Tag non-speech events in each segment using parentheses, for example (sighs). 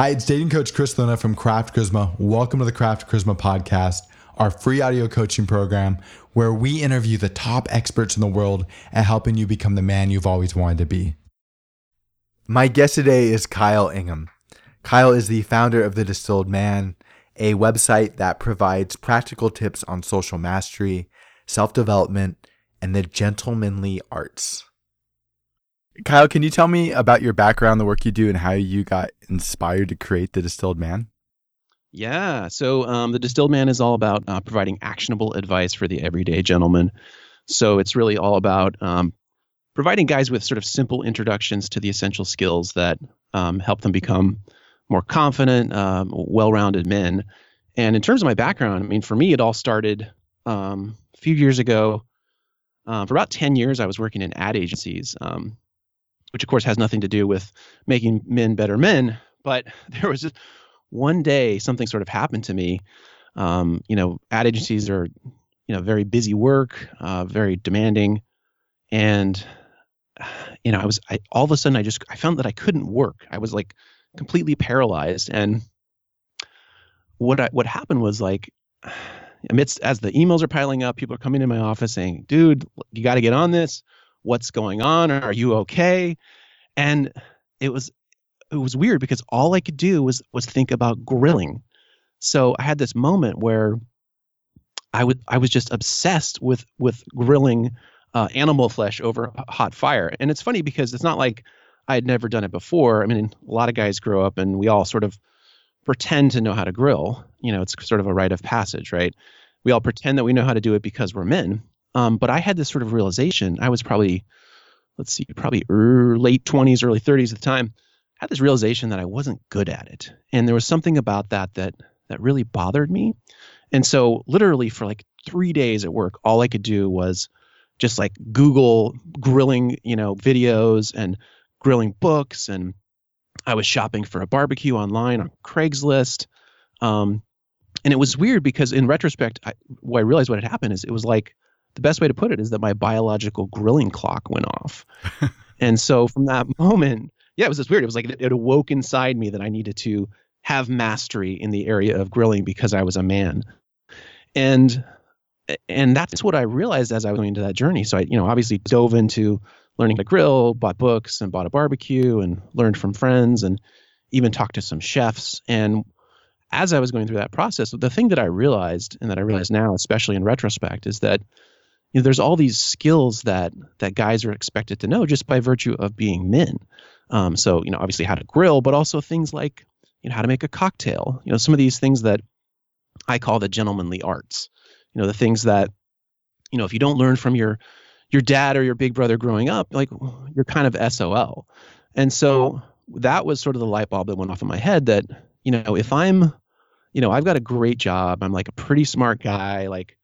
Hi, it's dating coach Chris Luna from Craft Charisma. Welcome to the Craft Charisma podcast, our free audio coaching program where we interview the top experts in the world at helping you become the man you've always wanted to be. My guest today is Kyle Ingham. Kyle is the founder of The Distilled Man, a website that provides practical tips on social mastery, self development, and the gentlemanly arts. Kyle, can you tell me about your background, the work you do, and how you got inspired to create the Distilled Man? Yeah. So um, the Distilled Man is all about uh, providing actionable advice for the everyday gentleman. So it's really all about um, providing guys with sort of simple introductions to the essential skills that um, help them become more confident, um, well-rounded men. And in terms of my background, I mean, for me, it all started um, a few years ago. Uh, for about 10 years, I was working in ad agencies. Um, which of course has nothing to do with making men better men. But (laughs) there was just one day something sort of happened to me. Um, you know, ad agencies are, you know, very busy work, uh, very demanding, and (sighs) you know, I was I, all of a sudden I just I found that I couldn't work. I was like completely paralyzed, and what I what happened was like (sighs) amidst as the emails are piling up, people are coming in my office saying, "Dude, you got to get on this what's going on are you okay? And it was it was weird because all i could do was was think about grilling. So i had this moment where i would i was just obsessed with with grilling uh, animal flesh over a hot fire. And it's funny because it's not like i had never done it before. I mean a lot of guys grow up and we all sort of pretend to know how to grill. You know it's sort of a rite of passage right? We all pretend that we know how to do it because we're men um, but I had this sort of realization. I was probably, let's see, probably early, late 20s, early 30s at the time. I had this realization that I wasn't good at it, and there was something about that that that really bothered me. And so, literally, for like three days at work, all I could do was just like Google grilling, you know, videos and grilling books, and I was shopping for a barbecue online on Craigslist. Um, and it was weird because in retrospect, I, what I realized what had happened is it was like the best way to put it is that my biological grilling clock went off. (laughs) and so from that moment, yeah, it was just weird. It was like it, it awoke inside me that I needed to have mastery in the area of grilling because I was a man. And and that's what I realized as I was going into that journey. So I, you know, obviously dove into learning to grill, bought books and bought a barbecue and learned from friends and even talked to some chefs. And as I was going through that process, the thing that I realized and that I realize now, especially in retrospect, is that you know, there's all these skills that that guys are expected to know just by virtue of being men. Um, so you know, obviously how to grill, but also things like you know how to make a cocktail. You know, some of these things that I call the gentlemanly arts. You know, the things that you know if you don't learn from your your dad or your big brother growing up, like you're kind of SOL. And so that was sort of the light bulb that went off in my head that you know if I'm you know I've got a great job, I'm like a pretty smart guy, like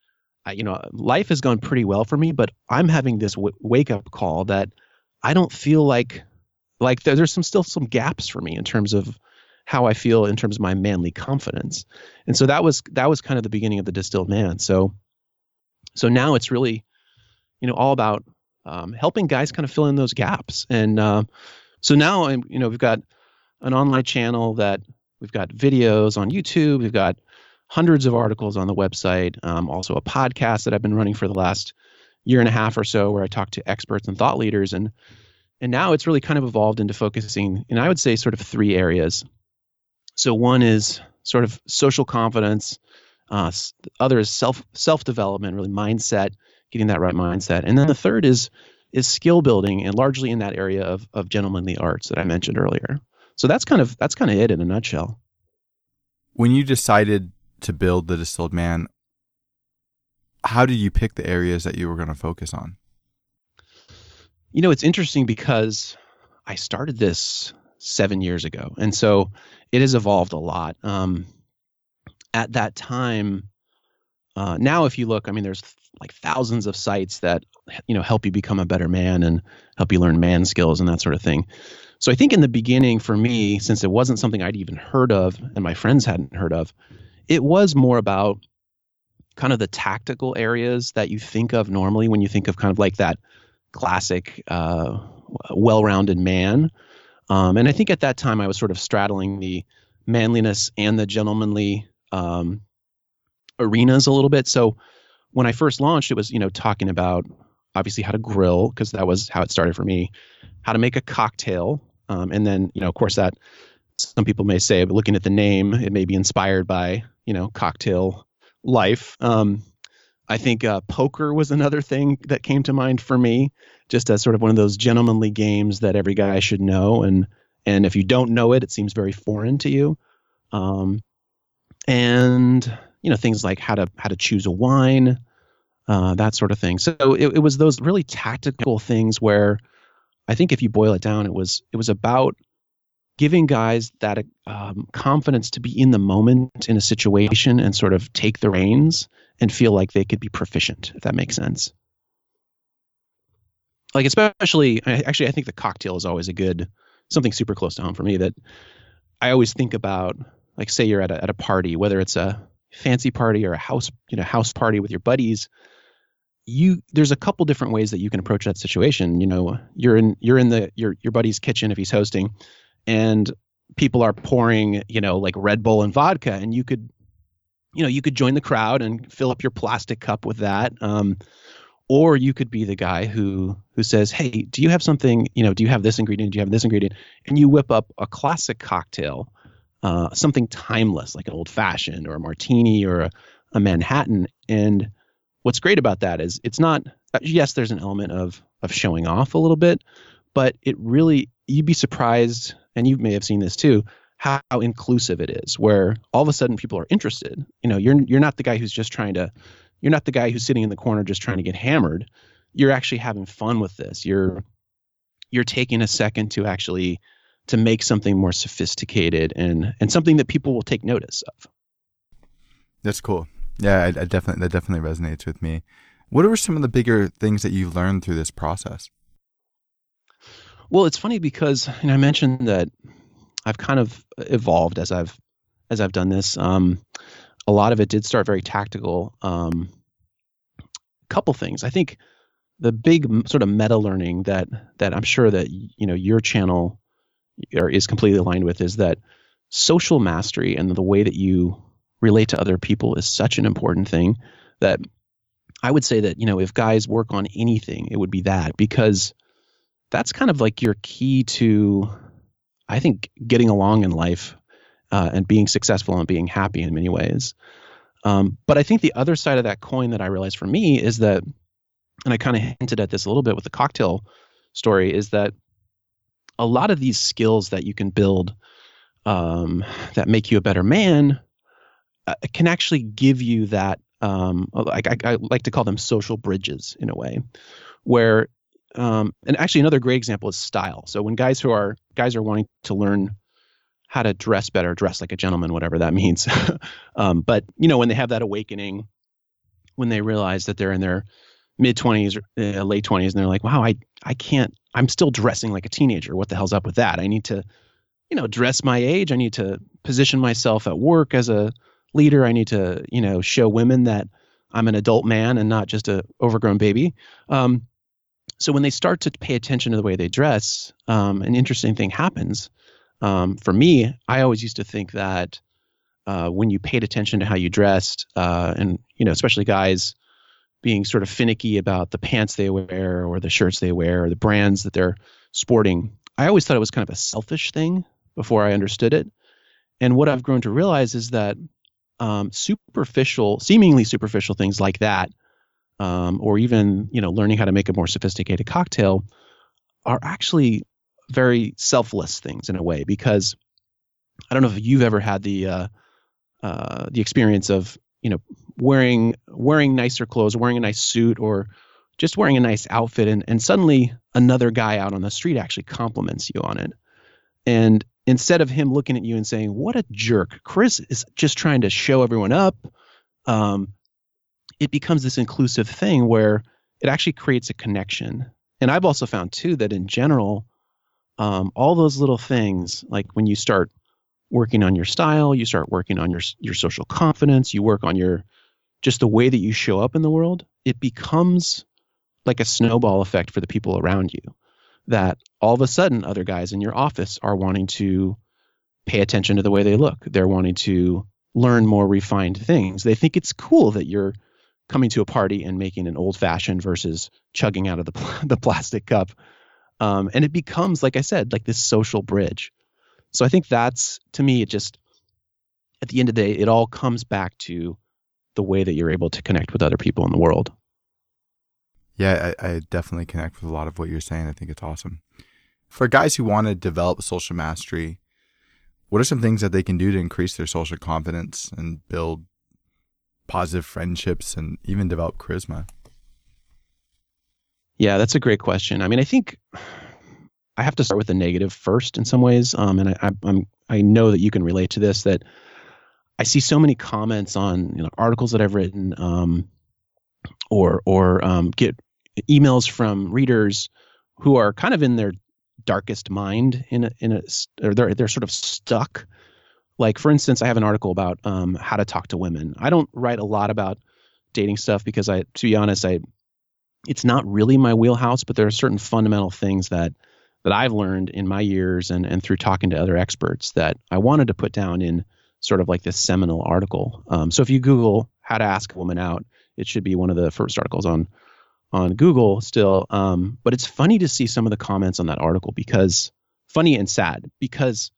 you know, life has gone pretty well for me, but I'm having this w- wake up call that I don't feel like like there, there's some still some gaps for me in terms of how I feel in terms of my manly confidence. And so that was that was kind of the beginning of the distilled man. So so now it's really you know all about um, helping guys kind of fill in those gaps. And uh, so now I'm you know we've got an online channel that we've got videos on YouTube, we've got hundreds of articles on the website, um, also a podcast that I've been running for the last year and a half or so, where I talk to experts and thought leaders, and and now it's really kind of evolved into focusing, and I would say sort of three areas. So one is sort of social confidence, uh, other is self self development, really mindset, getting that right mindset, and then the third is is skill building, and largely in that area of of gentlemanly arts that I mentioned earlier. So that's kind of that's kind of it in a nutshell. When you decided to build the distilled man, how did you pick the areas that you were going to focus on? You know, it's interesting because I started this seven years ago, and so it has evolved a lot. Um, at that time, uh, now if you look, I mean, there's like thousands of sites that you know help you become a better man and help you learn man skills and that sort of thing. So I think in the beginning, for me, since it wasn't something I'd even heard of and my friends hadn't heard of, it was more about kind of the tactical areas that you think of normally when you think of kind of like that classic uh, well-rounded man. Um, and I think at that time I was sort of straddling the manliness and the gentlemanly um, arenas a little bit. So when I first launched, it was you know talking about obviously how to grill because that was how it started for me, how to make a cocktail, um, and then you know of course that some people may say, but looking at the name, it may be inspired by you know cocktail life. Um, I think uh, poker was another thing that came to mind for me, just as sort of one of those gentlemanly games that every guy should know, and and if you don't know it, it seems very foreign to you. Um, and you know things like how to how to choose a wine, uh, that sort of thing. So it, it was those really tactical things where I think if you boil it down, it was it was about giving guys that um, confidence to be in the moment in a situation and sort of take the reins and feel like they could be proficient, if that makes sense. Like especially, actually, I think the cocktail is always a good something super close to home for me that I always think about. Like, say you're at a at a party, whether it's a fancy party or a house you know house party with your buddies you there's a couple different ways that you can approach that situation you know you're in you're in the your your buddy's kitchen if he's hosting and people are pouring you know like red bull and vodka and you could you know you could join the crowd and fill up your plastic cup with that um, or you could be the guy who who says hey do you have something you know do you have this ingredient do you have this ingredient? And you whip up a classic cocktail uh, something timeless like an old fashioned or a martini or a, a manhattan. And what's great about that is it's not uh, yes there's an element of of showing off a little bit but it really you'd be surprised and you may have seen this too how, inclusive it is where all of a sudden people are interested. You know you're you're not the guy who's just trying to you're not the guy who's sitting in the corner just trying to get hammered. You're actually having fun with this. You're you're taking a second to actually to make something more sophisticated and and something that people will take notice of. That's cool. Yeah, I, I definitely that definitely resonates with me. What are some of the bigger things that you've learned through this process? Well, it's funny because know, I mentioned that I've kind of evolved as I've as I've done this. Um, a lot of it did start very tactical. Um, couple things. I think the big sort of meta learning that that I'm sure that you know your channel is completely aligned with is that social mastery and the way that you relate to other people is such an important thing that I would say that, you know, if guys work on anything, it would be that because that's kind of like your key to, I think, getting along in life uh, and being successful and being happy in many ways. Um, but I think the other side of that coin that I realized for me is that, and I kind of hinted at this a little bit with the cocktail story, is that a lot of these skills that you can build um, that make you a better man uh, can actually give you that. Um, like I, I, like to call them social bridges in a way, where um, and actually another great example is style. So when guys who are guys are wanting to learn how to dress better, dress like a gentleman, whatever that (laughs) means. um, but you know when they have that awakening, when they realize that they're in their mid 20s or uh, late 20s and they're like wow i i can't i'm still dressing like a teenager what the hell's up with that i need to you know dress my age i need to position myself at work as a leader. I need to, you know, show women that I'm an adult man and not just a overgrown baby. Um, so when they start to pay attention to the way they dress, um, an interesting thing happens. Um, for me, I always used to think that uh, when you paid attention to how you dressed, uh, and you know, especially guys being sort of finicky about the pants they wear or the shirts they wear or the brands that they're sporting, I always thought it was kind of a selfish thing before I understood it. And what I've grown to realize is that um, superficial, seemingly superficial things like that, um, or even you know learning how to make a more sophisticated cocktail, are actually very selfless things in a way because I don't know if you've ever had the uh, uh, the experience of you know wearing wearing nicer clothes, wearing a nice suit, or just wearing a nice outfit, and and suddenly another guy out on the street actually compliments you on it, and instead of him looking at you and saying, "What a jerk," Chris is just trying to show everyone up. Um, it becomes this inclusive thing where it actually creates a connection. And I've also found too that in general, um, all those little things, like when you start working on your style, you start working on your your social confidence, you work on your just the way that you show up in the world, it becomes like a snowball effect for the people around you that all of a sudden other guys in your office are wanting to pay attention to the way they look. They're wanting to learn more refined things. They think it's cool that you're coming to a party and making an old fashioned versus chugging out of the (laughs) the plastic cup. Um, and it becomes, like I said, like this social bridge. So I think that's to me, it just at the end of the day, it all comes back to the way that you're able to connect with other people in the world. Yeah, I, I definitely connect with a lot of what you're saying. I think it's awesome. For guys who want to develop social mastery, what are some things that they can do to increase their social confidence and build positive friendships and even develop charisma? Yeah, that's a great question. I mean, I think I have to start with the negative first in some ways, um, and I, I, I'm I know that you can relate to this. That I see so many comments on you know, articles that I've written, um, or or um, get emails from readers who are kind of in their darkest mind in a, in a or they're they're sort of stuck. Like for instance, I have an article about um, how to talk to women. I don't write a lot about dating stuff because I, to be honest, I it's not really my wheelhouse. But there are certain fundamental things that that I've learned in my years and and through talking to other experts that I wanted to put down in sort of like this seminal article. Um, so if you Google how to ask a woman out, it should be one of the first articles on on Google still. Um, but it's funny to see some of the comments on that article because funny and sad because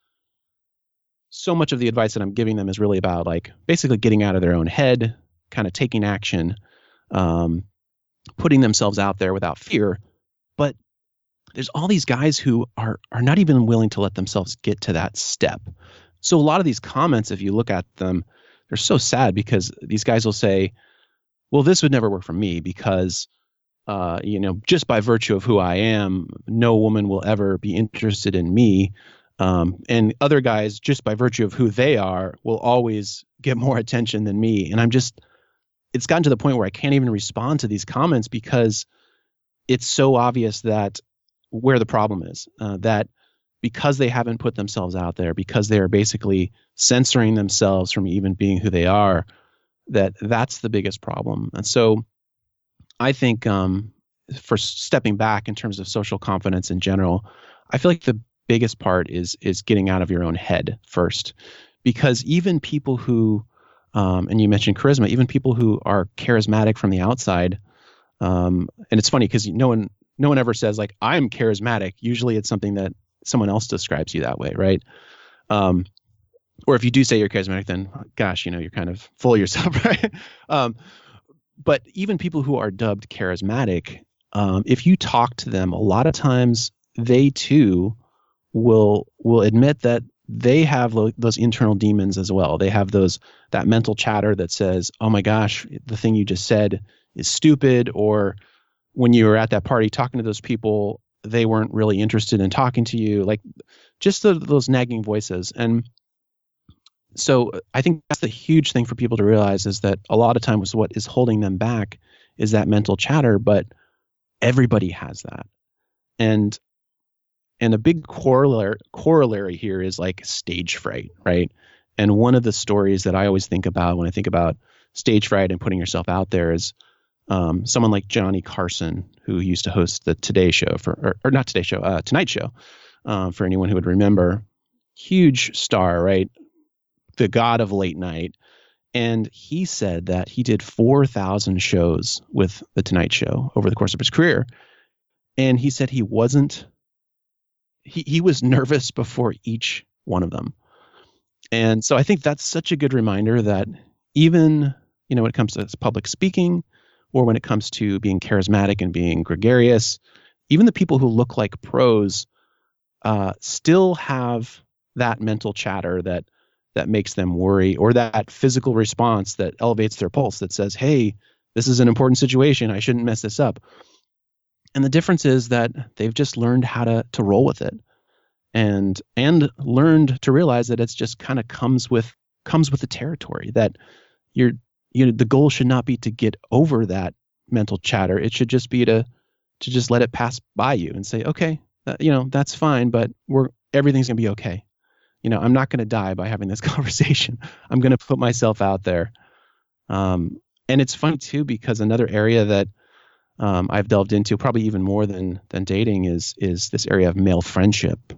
so much of the advice that I'm giving them is really about like basically getting out of their own head, kind of taking action, um, putting themselves out there without fear. But there's all these guys who are are not even willing to let themselves get to that step. So a lot of these comments, if you look at them, they're so sad because these guys will say, "Well, this would never work for me because uh, you know, just by virtue of who I am, no woman will ever be interested in me. Um, and other guys, just by virtue of who they are, will always get more (laughs) attention than me. And I'm just, it's gotten to the point where I can't even respond to these comments because it's so obvious that where the problem is. Uh, that because they haven't put themselves out there, because they are basically censoring themselves from even being who they are, that that's the biggest problem. And so I think um, for stepping back in terms of social confidence in general, I feel like the biggest part is is getting out of your own head first, because even people who, um, and you mentioned charisma, even people who are charismatic from the outside, um, and it's funny because no one no one ever says like I'm charismatic. Usually it's something that someone else describes you that way, right? Um, or if you do say you're charismatic, then gosh, you know you're kind of full of yourself, (laughs) right? um, but even people who are dubbed charismatic, um, if you talk to them, a lot of times they too will will admit that they have lo- those internal demons as well. They have those that mental chatter that says, "Oh my gosh, the thing you just said is stupid," or when you were at that party talking to those people, they weren't really interested in talking to you. Like just the, those nagging voices. And so I think that's the huge thing for people to realize is that a lot of times what is holding them back is that mental chatter, but everybody has that. And and a big corollary corollary here is like stage fright, right? And one of the stories that I always think about when I think about stage fright and putting yourself out there is um, someone like Johnny Carson, who used to host the Today Show for, or, or not Today Show, uh, Tonight Show, uh, for anyone who would remember. Huge star, right? the god of late night. And he said that he did 4,000 shows with The Tonight Show over the course of his career. And he said he wasn't, he, he was nervous before each one of them. And so I think that's such a good reminder that even, you know, when it comes to public speaking or when it comes to being charismatic and being gregarious, even the people who look like pros uh, still have that mental chatter that that makes them worry or that physical response that elevates their pulse that says, hey, this is an important situation. I shouldn't mess this up. And the difference is that they've just learned how to to roll with it and and learned to realize that it's just kind of comes with comes with the territory that you're you know the goal should not be to get over that mental chatter it should just be to to just let it pass by you and say okay that, you know that's fine but we're everything's going to be okay you know, I'm not going to die by having this (laughs) conversation. I'm going to put myself out there. Um, and it's funny too because another area that um, I've delved into, probably even more than than dating, is is this area of male friendship.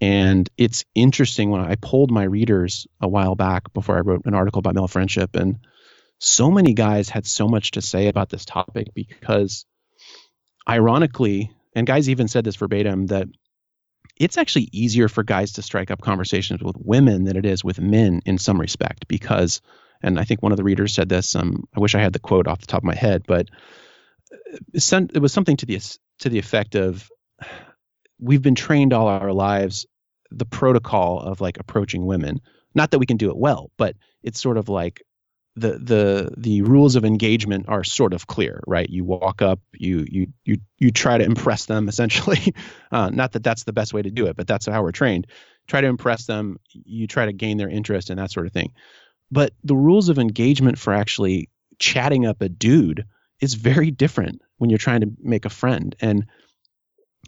And it's interesting when I polled my readers a while back before I wrote an article about male friendship, and so many guys had so much to say about this topic because, ironically, and guys even said this verbatim that it's actually easier for guys to strike up conversations with women than it is with men in some respect because and I think one of the readers said this um, I wish I had the quote off the top of my head but it was something to the to the effect of we've been trained all our lives the protocol of like approaching women not that we can do it well but it's sort of like the the the rules of engagement are sort of clear, right? You walk up, you you you you try to impress them essentially. (laughs) Uh, not that that's the best way to do it, but that's how we're trained. Try to impress them. You try to gain their interest and that sort of thing. But the rules of engagement for actually chatting up a dude is very different when you're trying to make a friend. And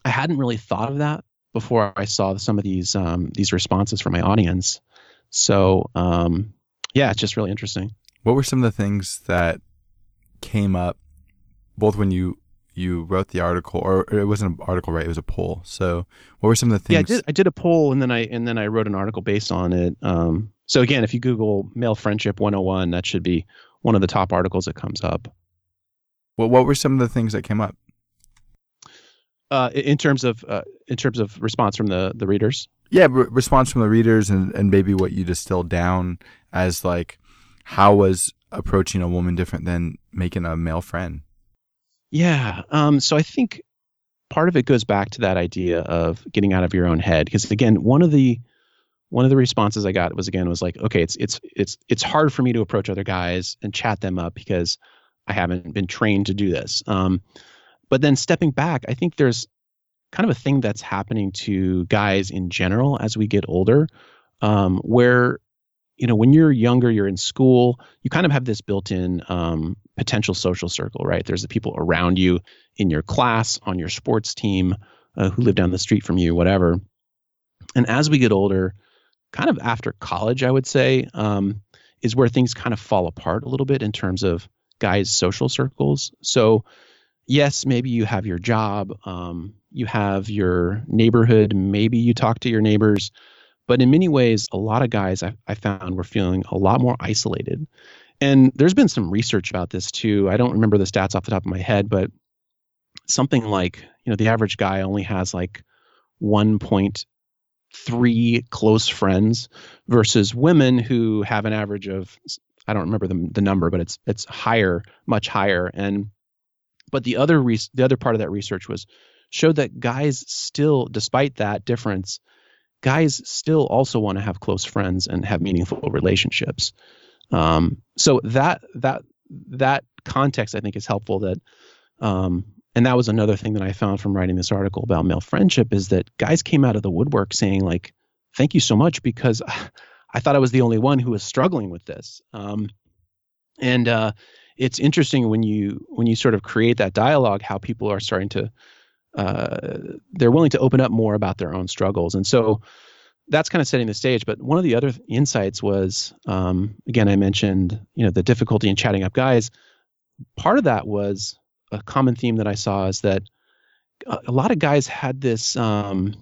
I hadn't really thought of that before I saw some of these um, these responses from my audience. So um, yeah, it's just really interesting. What were some of the things that came up both when you you wrote the article or it wasn't an article right it was a poll so what were some of the things yeah i did i did a poll and then i and then i wrote an article based on it um, so again if you google male friendship 101 that should be one of the top articles that comes up well what were some of the things that came up uh, in terms of uh, in terms of response from the the readers yeah re- response from the readers and and maybe what you distilled down as like how was approaching a woman different than making a male friend? Yeah. Um, so I think part of it goes back to that idea of getting out of your own head. Because again, one of the one of the responses I got was again was like, okay, it's it's it's it's hard for me to approach other guys and chat them up because I haven't been trained to do this. Um, but then stepping back, I think there's kind of a thing that's happening to guys in general as we get older, um, where you know, when you're younger, you're in school, you kind of have this built in um, potential social circle, right? There's the people around you in your class, on your sports team, uh, who live down the street from you, whatever. And as we get older, kind of after college, I would say, um, is where things kind of fall apart a little bit in terms of guys' social circles. So, yes, maybe you have your job, um, you have your neighborhood, maybe you talk to your neighbors but in many ways, a lot of guys I, I found were feeling a lot more isolated. And there's been some research about this too. I don't remember the stats off the top of my head, but something like, you know, the average guy only has like 1.3 close friends versus women who have an average of I don't remember the, the number, but it's it's higher, much higher. And but the other re- the other part of that research was showed that guys still, despite that difference, guys still also want to have close friends and have meaningful relationships. Um, so that that that context I think is helpful. That um, and that was another thing that I found from writing this article about male friendship is that guys came out of the woodwork saying like, "Thank you so much," because I thought I was the only one who was struggling with this. Um, and uh, it's interesting when you when you sort of create that dialogue, how people are starting to uh, they're willing to open up more about their own struggles. And so that's kind of setting the stage. But one of the other insights was, um, again, I mentioned, you know, the difficulty in chatting up guys. Part of that was a common theme that I saw is that a, lot of guys had this, um,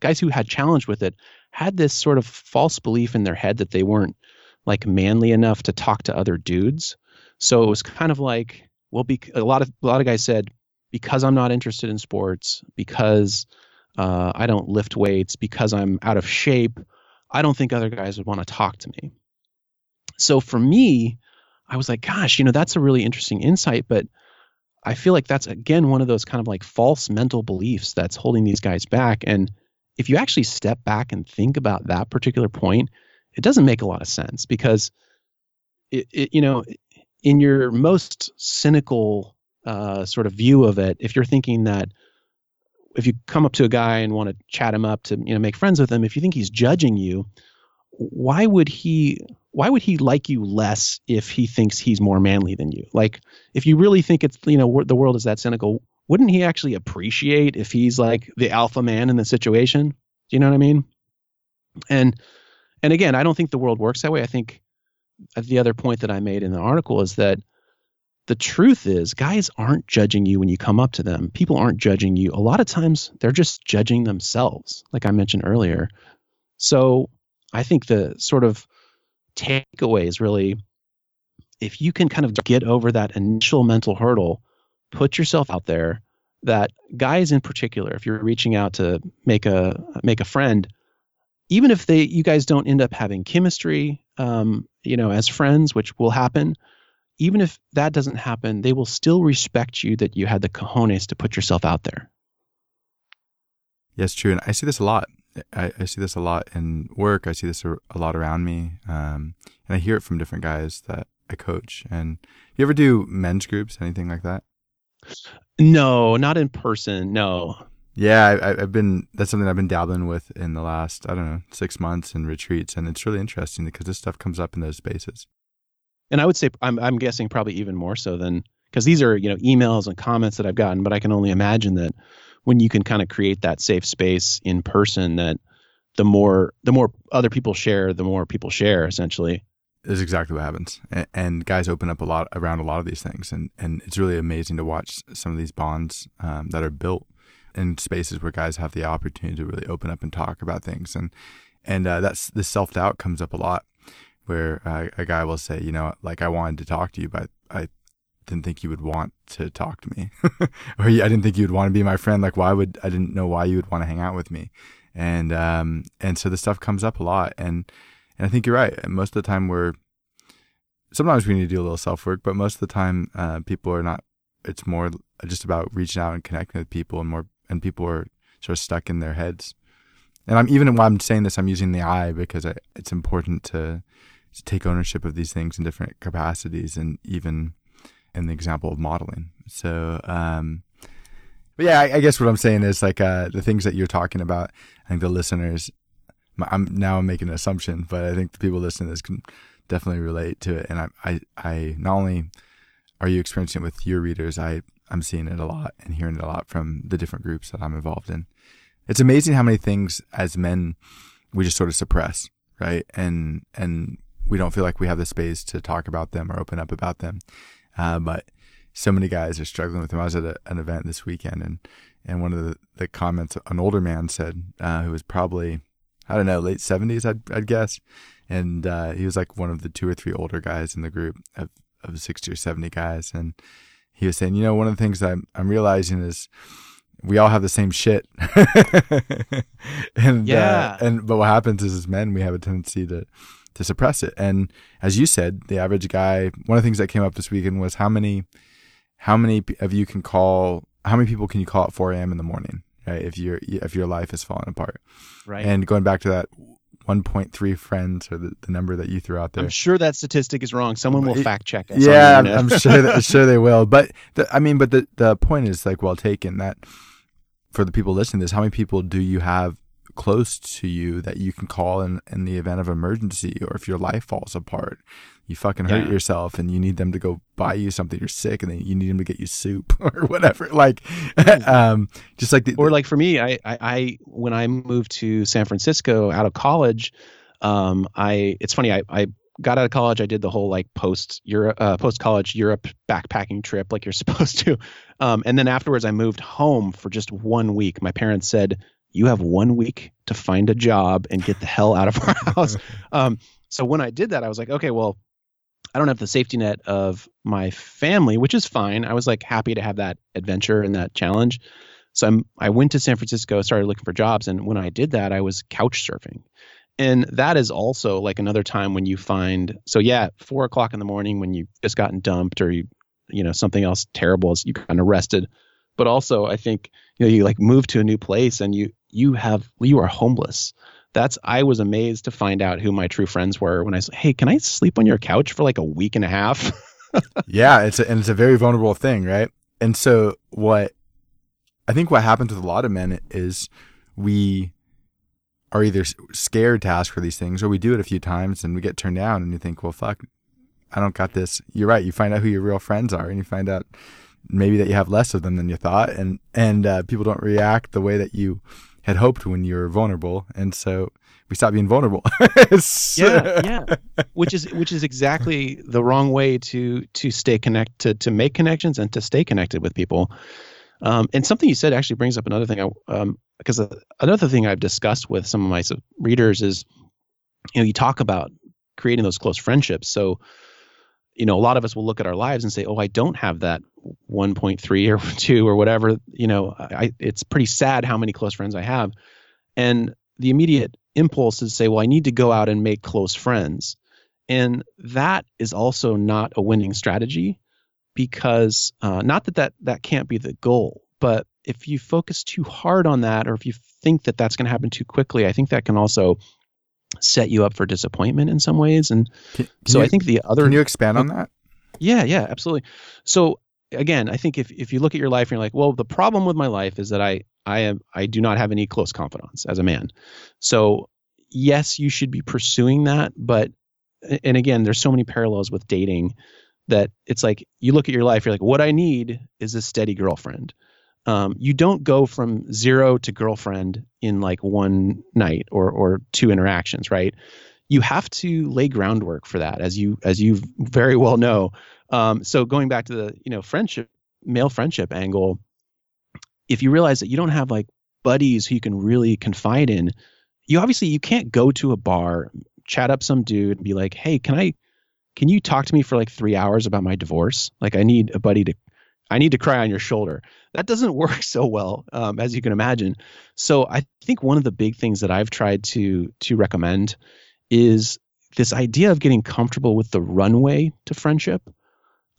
guys who had challenge with it had this sort of false belief in their head that they weren't like manly enough to talk to other dudes. So it was kind of like, well, be, a lot of a lot of guys said, because I'm not interested in sports, because uh, I don't lift weights, because I'm out of shape, I don't think other guys would want to talk to me. So for me, I was like, gosh, you know, that's a really interesting insight, but I feel like that's again one of those kind of like false mental beliefs that's holding these guys back. And if you actually step back and think about that particular point, it doesn't make a lot of sense because it, it you know, in your most cynical uh, sort of view of it, if you're thinking that if you come up to a guy and want to chat him up to you know make friends with him, if you think he's judging you, why would he why would he like you less if he thinks he's more manly than you? Like if you really think it's you know the world is that cynical, wouldn't he actually appreciate if he's like the alpha man in the situation? Do you know what I mean? And and again, I don't think the world works that way. I think uh, the other point that I made in the article is that the truth is, guys aren't judging you when you come up to them. People aren't judging you. A lot of times, they're just judging themselves, like I mentioned earlier. So I think the sort of takeaway is really if you can kind of get over that initial mental hurdle, put yourself out there, that guys in particular, if you're reaching out to make a make a friend, even if they you guys don't end up having chemistry, um, you know, as friends, which will happen, even if that doesn't happen, they will still respect you that you had the cojones to put yourself out there. Yes, true, and I see this a lot. I, I see this a lot in work. I see this a, a lot around me, um, and I hear it from different guys that I coach. And you ever do men's groups, anything like that? No, not in person. No. Yeah, I, have been. That's something I've been dabbling with in the last I don't know six months in retreats, and it's really interesting because this stuff comes up in those spaces. And I would say I'm I'm guessing probably even more so than because these are you know emails and comments that I've gotten, but I can only imagine that when you can kind of create that safe space in person, that the more the more other people share, the more people share essentially is exactly what happens. And, and, guys open up a lot around a lot of these things, and and it's really amazing to watch some of these bonds um, that are built in spaces where guys have the opportunity to really open up and talk about things, and and uh, that's the self doubt comes up a lot, where uh, a guy will say, you know, like I wanted to talk to you, but I didn't think you would want to talk to me, (laughs) or I didn't think you would want to be my friend. Like why would I didn't know why you would want to hang out with me, and um and so the stuff comes up a lot, and and I think you're right. Most of the time, we're sometimes we need to do a little self work, but most of the time, uh, people are not. It's more just about reaching out and connecting with people, and more and people are sort of stuck in their heads. And I'm even while I'm saying this, I'm using the I because I, it's important to, to take ownership of these things in different capacities, and even in the example of modeling. So, um, but yeah, I, I, guess what I'm saying is like uh, the things that you're talking about. I think the listeners I'm now I'm making an assumption, but I think the people listening to this can definitely relate to it. And I, I, I not only are you experiencing it with your readers, I, I'm seeing it a lot and hearing it a lot from the different groups that I'm involved in. It's amazing how many things as men we just sort of suppress, right? And and we don't feel like we have the space to talk about them or open up about them. Uh, but so many guys are struggling with them. I was at a, an event this weekend, and and one of the, the comments an older man said, uh, who was probably I don't know, late 70s, I'd, I'd guess. And uh, he was like one of the two or three older guys in the group of, of 60 or 70 guys. And he was saying, you know, one of the things I'm, I'm realizing is we all have the same shit. (laughs) and, uh, yeah. Uh, and, but what happens is as men, we have a tendency to, to suppress it. And as you said, the average guy, one of the things that came up this weekend was how many, how many of you can call, how many people can you call at 4 a.m. in the morning? Right? If your if your life is falling apart, right? And going back to that 1.3 friends or the, the number that you threw out there. I'm sure that statistic is wrong. Someone will fact check us. Yeah, I'm, I'm, sure that (laughs) sure they will. But the, I mean, but the the point is like well taken that for the people listening to this, how many people do you have close to you that you can call in in the event of emergency or if your life falls apart? you fucking hurt yeah. yourself and you need them to go buy you something you're sick and then you need them to get you soup (laughs) or whatever like (laughs) um just like the, or like for me I, I, I when i moved to san francisco out of college um i it's funny i i got out of college i did the whole like post europe uh, post college europe backpacking trip like you're (laughs) supposed to um and then afterwards i moved home for just one week my parents said you have one week to find a job and get the hell out of our (laughs) house um so when I did that, I was like, okay, well, I don't have the safety net of my family, which is fine. I was like happy to have that adventure and that challenge. So I'm, I went to San Francisco, started looking for jobs, and when I did that, I was couch surfing, and that is also like another time when you find. So yeah, four o'clock in the morning when you've just gotten dumped or you, you know, something else terrible is you got arrested, but also I think you know you like move to a new place and you you have you are homeless that's I was amazed to find out who my true friends were when I said, "Hey, can I sleep on your couch for like a week and a half?" (laughs) yeah, it's a, and it's a very vulnerable thing, right? And so what I think what happens with a lot of men is we are either scared to ask for these things or we do it a few times and we get turned down and you think, "Well, fuck, I don't got this." You're right. You find out who your real friends are and you find out maybe that you have less of them than you thought and and uh, people don't react the way that you had hoped when you were vulnerable, and so we stop being vulnerable. (laughs) yeah, yeah. Which is which is exactly the wrong way to to stay connected to make connections and to stay connected with people. Um, and something you said actually brings up another thing. I, um, because uh, another thing I've discussed with some of my readers is, you know, you talk about creating those close friendships. So, you know, a lot of us will look at our lives and say, "Oh, I don't have that 1.3 or (laughs) 2 or whatever." You know, I, it's pretty sad how many close friends I have, and the immediate impulse is to say, "Well, I need to go out and make close friends," and that is also not a winning strategy because uh, not that that that can't be the goal, but if you focus too hard on that, or if you think that that's going to happen too quickly, I think that can also set you up for disappointment in some ways. And can, can so you, I think the other. Can you expand on that? Yeah, yeah, absolutely. So again, I think if if you look at your life and you're like, well, the problem with my life is that I I am I do not have any close confidants as a man. So yes, you should be pursuing that, but and again, there's so many parallels with dating that it's like you look at your life, you're like, what I need is a steady girlfriend. Um, you don't go from zero to girlfriend in like one night or or two interactions, right? You have to lay groundwork for that, as you as you very well know. Um, so going back to the you know friendship, male friendship angle, if you realize that you don't have like buddies who you can really confide in, you obviously you can't go to a bar, chat up some dude, and be like, hey, can I can you talk to me for like three hours about my divorce? Like I need a buddy to, I need to cry on your shoulder. That doesn't (laughs) work so well, um, as you can imagine. So I think one of the big things that I've tried to to recommend is this idea of getting comfortable with the runway to friendship,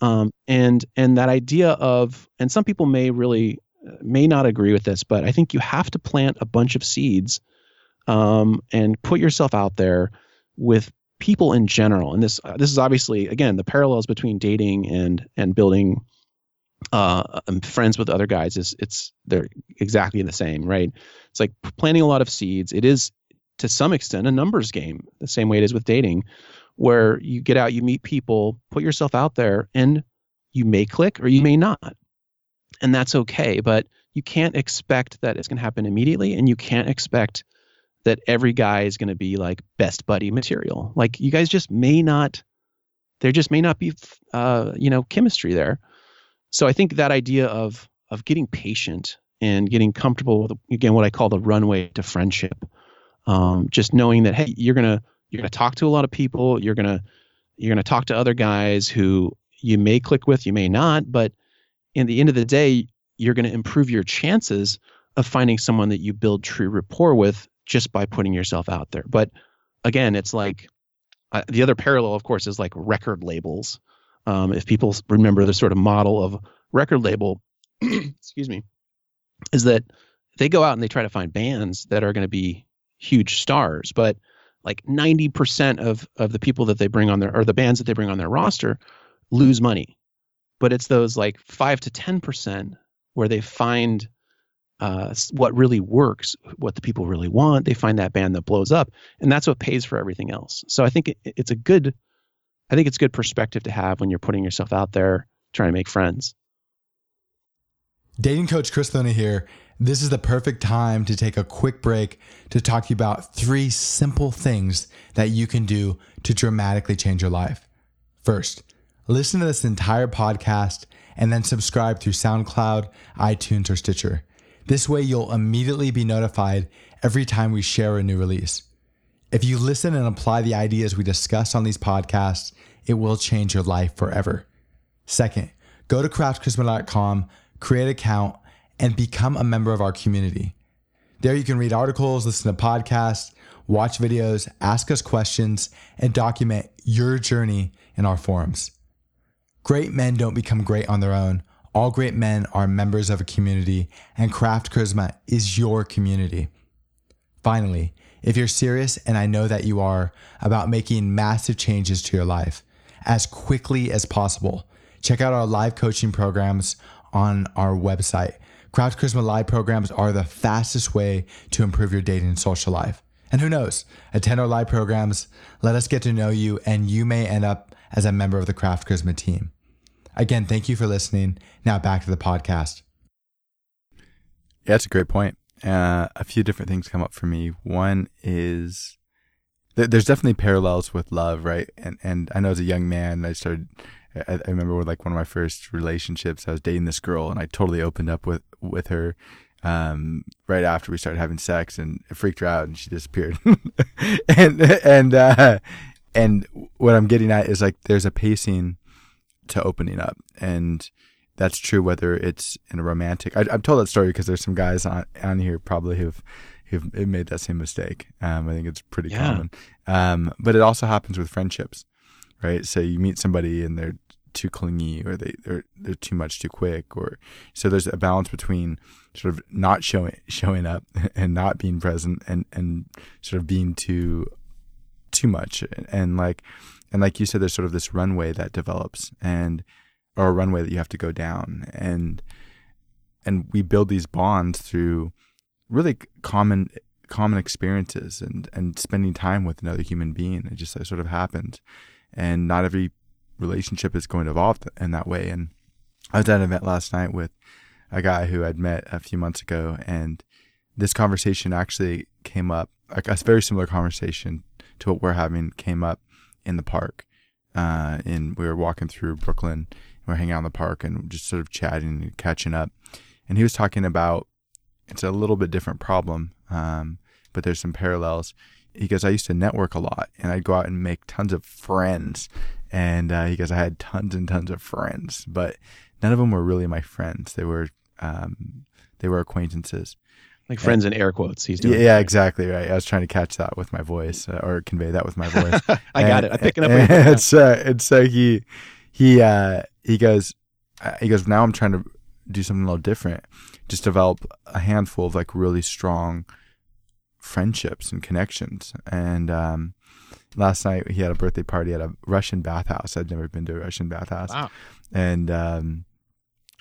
um, and and that idea of, and some people may really may not agree with this, but I think you have to plant a bunch of seeds um, and put yourself out there with people in general, and this uh, this is obviously again the parallels between dating and and building uh, um, friends with other guys is it's they're exactly the same, right? It's like planting a lot of seeds. It is to some extent a numbers game, the same way it is with dating, where you get out, you meet people, put yourself out there, and you may click or you may not, and that's okay. But you can't expect that it's going to happen immediately, and you can't expect that every guy is going to be like best buddy material. Like you guys just may not, there just may not be, uh, you know, chemistry there. So I think that idea of of getting patient and getting comfortable with again what I call the runway to friendship, um, just knowing that hey, you're gonna you're gonna talk to a lot of people, you're gonna you're gonna talk to other guys who you may click with, you may not, but in the end of the day, you're to improve your chances of finding someone that you build true rapport with just by putting yourself out there. But again, it's like uh, the other parallel, of course, is like record labels. Um, if people remember the sort of model of record label, (clears throat) excuse me, is that they go out and they try to find bands that are going to be huge stars, but like 90% of of the people that they bring on their or the bands that they bring on their roster lose money. But it's those like 5 to 10% where they find uh, what really works, what the people really want. They find that band that blows up, and that's what pays for everything else. So I think it, it's a good, I think it's good perspective to have when you're putting yourself out there trying to make friends. Dating coach Chris Luna here. This is the perfect time to take a quick break to talk to you about three simple things that you can do to dramatically change your life. First, listen to this entire podcast and then subscribe through SoundCloud, iTunes, or Stitcher. This way, you'll immediately be notified every time we share a new release. If you listen and apply the ideas we discuss on these podcasts, it will change your life forever. Second, go to craftcharisma.com, create an account, and become a member of our community. There you can read articles, listen to podcasts, watch videos, ask us questions, and document your journey in our forums. Great men don't become great on their own. All great men are members of a community, and Craft Charisma is your community. Finally, if you're serious, and I know that you are, about making massive changes to your life as quickly as possible, check out our live coaching programs on our website. Craft Charisma live programs are the fastest way to improve your dating and social life. And who knows, attend our live programs, let us get to know you, and you may end up as a member of the Craft Charisma team. Again, thank you for listening. Now back to the podcast. Yeah, that's a great point. Uh, a few different things come up for me. One is th- there's definitely parallels with love, right? And and I know as a young man, I started. I, I remember with like one of my first relationships, I was dating this girl, and I totally opened up with with her um, right after we started having sex, and it freaked her out, and she disappeared. (laughs) and and uh, and what I'm getting at is like there's a pacing to opening up, and that's true whether it's in a romantic. I, have told that story because there's some guys on on here probably who've who've made that same mistake. Um, I think it's pretty yeah. common. Um, but it also happens with friendships, right? So you meet somebody and they're too clingy or they they're, they're too much too quick or so there's a balance between sort of not showing showing up (laughs) and not being present and and sort of being too too much and like and like you said there's sort of this runway that develops and or a runway that you have to go down. And and we build these bonds through really common common experiences and and spending time with another human being. It just sort of happened. And not every relationship is going to evolve in that way. And i was at an event last night with a guy who i'd met a few months ago and this conversation actually came up like a very similar conversation to what we're having came up in the park uh, and we were walking through brooklyn we are hanging out in the park and just sort of chatting and catching up. And he was talking about it's a little bit different problem, um, but there's some parallels. He goes, I used to network a lot and I'd go out and make tons of friends. And uh, he goes, I had tons and tons of friends, but none of them were really my friends. They were um, they were acquaintances. Like friends and, in air quotes. He's doing. Yeah, exactly right. I was trying to catch that with my voice uh, or convey that with my voice. (laughs) I and, got it. I'm picking up. And, (laughs) and, so, and so he he uh, he goes, uh, he goes, now I'm trying to do something a little different. Just develop a handful of like really strong friendships and connections. And um, last night he had a birthday party at a Russian bathhouse. I'd never been to a Russian bathhouse. Wow. And um,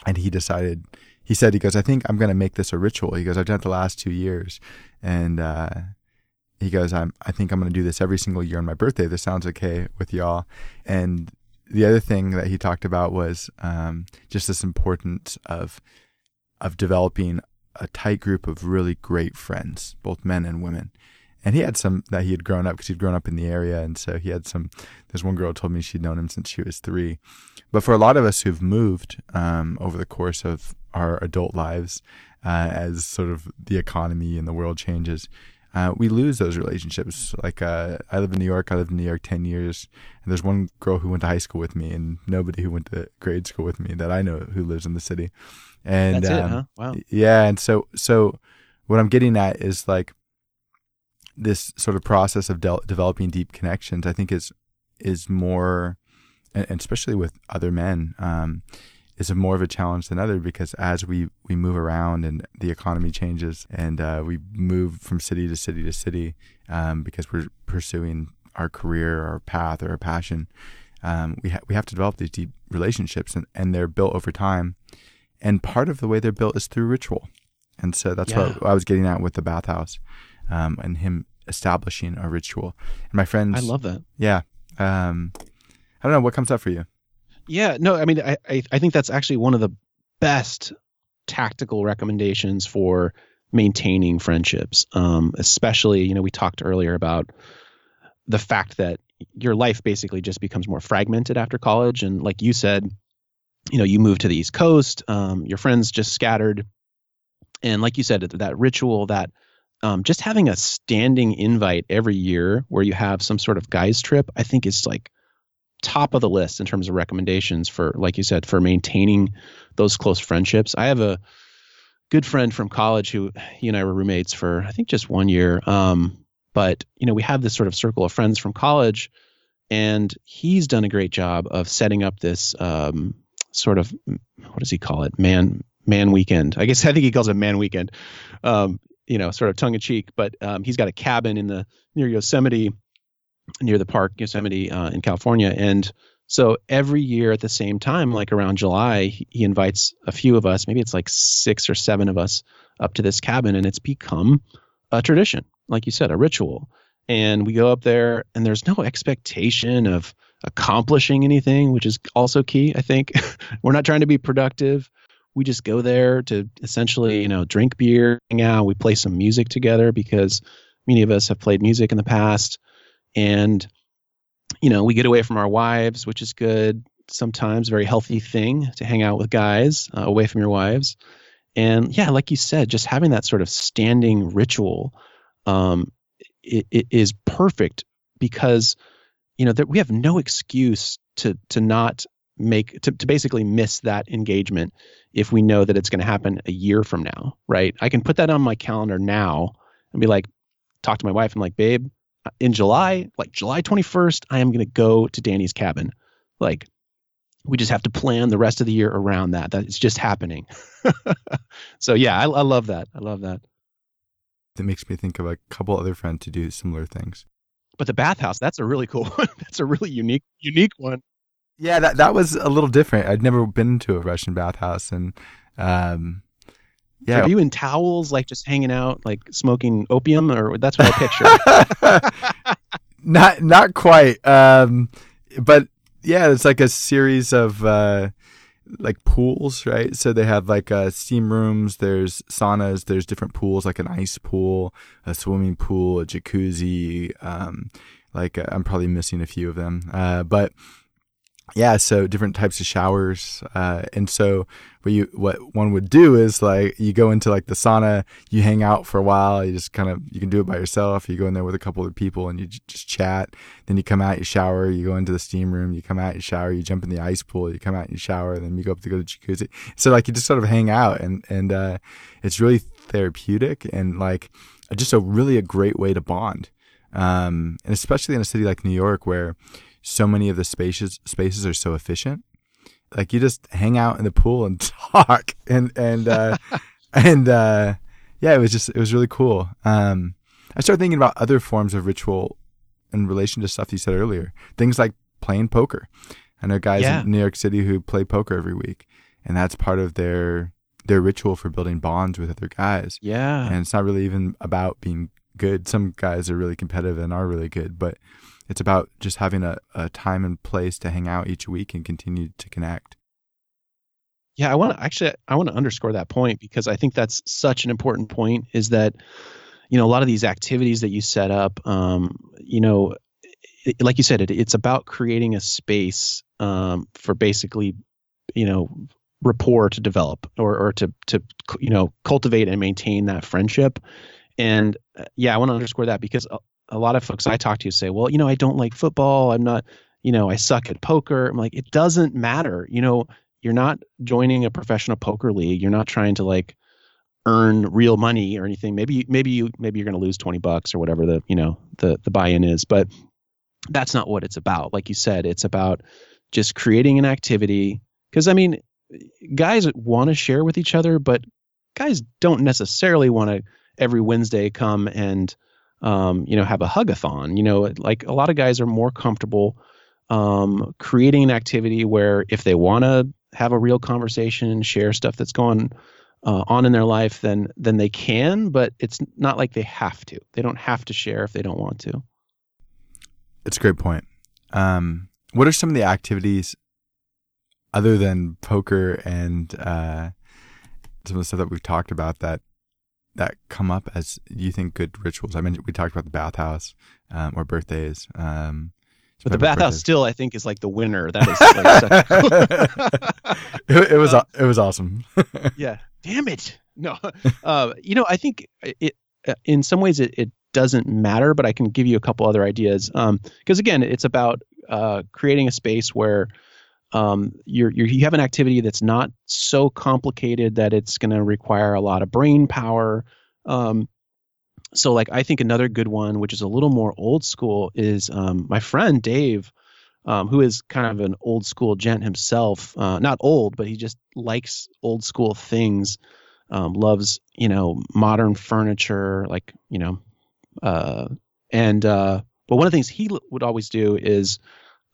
and he decided. He said, he goes, I think I'm going to make this a ritual. He goes, I've done it the last two years, and uh, he goes, I'm. I think I'm going to do this every single year on my birthday. This sounds okay with y'all. And the other thing that he talked about was um, just this importance of of developing a tight group of really great friends, both men and women. And he had some that he had grown up because he'd grown up in the area, and so he had some. There's one girl told me she'd known him since she was three. But for a lot of us who've moved um, over the course of our adult lives, uh, as sort of the economy and the world changes, uh, we lose those relationships. Like uh, I live in New York. I lived in New York ten years, and there's one girl who went to high school with me, and nobody who went to grade school with me that I know who lives in the city. And that's um, it, huh? Wow. Yeah, and so so what I'm getting at is like this sort of process of de- developing deep connections. I think is is more, and especially with other men. Um, is more of a challenge than other because as we, we move around and the economy changes and uh, we move from city to city to city um, because we're pursuing our career, our path, or our passion, um, we, ha- we have to develop these deep relationships and, and they're built over time. And part of the way they're built is through ritual. And so that's yeah. what I was getting at with the bathhouse um, and him establishing a ritual. And my friends. I love that. Yeah. Um, I don't know what comes up for you. Yeah, no, I mean, I, I, I think that's actually one of the best tactical recommendations for maintaining friendships. Um, especially, you know, we talked earlier about the fact that your life basically just becomes more fragmented after college, and like you said, you know, you move to the East Coast, um, your friends just scattered, and like you said, that ritual that um, just having a standing invite every year where you have some sort of guys trip, I think is like top of the list in terms of recommendations for, like you said, for maintaining those close friendships. I have a good friend from college who he and I were roommates for I think just one year. Um, but you know, we have this sort of circle of friends from college, and he's done a great job of setting up this um, sort of what does he call it, man man weekend. I guess (laughs) I think he calls it man weekend. Um, you know, sort of tongue in cheek, but um, he's got a cabin in the near Yosemite near the park, Yosemite uh, in California. And so every year at the same time, like around July, he invites a few of us, maybe it's like six or seven of us up to this cabin, and it's become a tradition, like you said, a ritual. And we go up there, and there's no expectation of accomplishing anything, which is also key, I think. (laughs) We're not trying to be productive. we just go there to essentially, you know, drink beer, hang out. We play some music together because many of us have played music in the past, and you know, we get away from our wives, which is good. Sometimes very healthy thing to hang out with guys uh, away from your wives. And yeah, like you said, just having that sort of standing ritual um, it, it is perfect because you know that we have no excuse to to not make to, to basically miss that engagement if we know that it's going to happen a year from now right i can put that on my calendar now and be like talk to my wife and like babe in july like july 21st i am going to go to danny's cabin like we just have to plan the rest of the year around that that it's just happening (laughs) so yeah I, I love that i love that that makes me think of a couple other friends to do similar things. But the bathhouse, that's a really cool (laughs) one. that's a really unique unique one. Yeah, that that was a little different. I'd never been to a Russian bathhouse and um yeah. Are you in towels like just hanging out like smoking opium or that's what I picture. (laughs) (laughs) not not quite. Um but yeah, it's like a series of uh like pools, right? So they have like uh, steam rooms, there's saunas, there's different pools, like an ice pool, a swimming pool, a jacuzzi. Um, like uh, I'm probably missing a few of them, uh, but yeah, so different types of showers. Uh, and so what you what one would do is like you go into like the sauna, you hang out for a while, you just kind of you can do it by yourself. You go in there with a couple of people and you just chat. Then you come out, you shower, you go into the steam room, you come out, you shower, you jump in the ice pool, you come out, you shower, then you go up to go to jacuzzi. So like you just sort of hang out and and uh, it's really therapeutic and like just a really a great way to bond. Um, and especially in a city like New York where so many of the spaces spaces are so efficient. Like you just hang out in the pool and (laughs) talk and and uh, (laughs) and uh, yeah, it was just it was really cool. Um, I started thinking about other forms of ritual in relation to stuff you said earlier. Things like playing poker. I know guys yeah. in New York City who play poker every week, and that's part of their their ritual for building bonds with other guys. Yeah, and it's not really even about being good. Some guys are really competitive and are really good, but it's about just having a, a time and place to hang out each week and continue to connect. Yeah, I want to actually I want to underscore that point because I think that's such an important point is that you know a lot of these activities that you set up um, you know it, like you said it, it's about creating a space um, for basically you know rapport to develop or or to to you know cultivate and maintain that friendship and uh, yeah I want to underscore that because a lot of folks I talk to say, well, you know, I don't like football. I'm not, you know, I suck at poker. I'm like, it doesn't matter. You know, you're not joining a professional poker league. You're not trying to like earn real money or anything. Maybe, maybe you, maybe you're going to lose 20 bucks or whatever the, you know, the, the buy-in is, but that's not what it's about. Like you said, it's about just creating an activity. Cause I mean, guys want to share with each other, but guys don't necessarily want to every Wednesday come and, um, you know, have a hugathon. You know, like a lot of guys are more comfortable um, creating an activity where if they want to have a real conversation and share stuff that's going uh, on in their life, then then they can. But it's not like they have to. They don't have to share if they don't want to. It's a great point. Um, what are some of the activities other than poker and uh, some of the stuff that we've talked about that that come up as you think good rituals? I mean, we talked about the bathhouse um, or birthdays. Um, but the bathhouse birthdays. still, I think, is like the winner. That is. Like (laughs) it, it, was uh, it was awesome. (laughs) yeah. Damn it. No. Uh, you know, I think it uh, in some ways it, it doesn't matter, but I can give you a couple other ideas. Because um, again, it's about uh, creating a space where um, you're, you're, you have an activity that's not so complicated that it's going to require a lot of brain power. Um, so, like, I think another good one, which is a little more old school, is um, my friend Dave, um, who is kind of an old school gent himself. Uh, not old, but he just likes old school things. Um, loves, you know, modern furniture, like, you know, uh, and uh, but one of the things he would always do is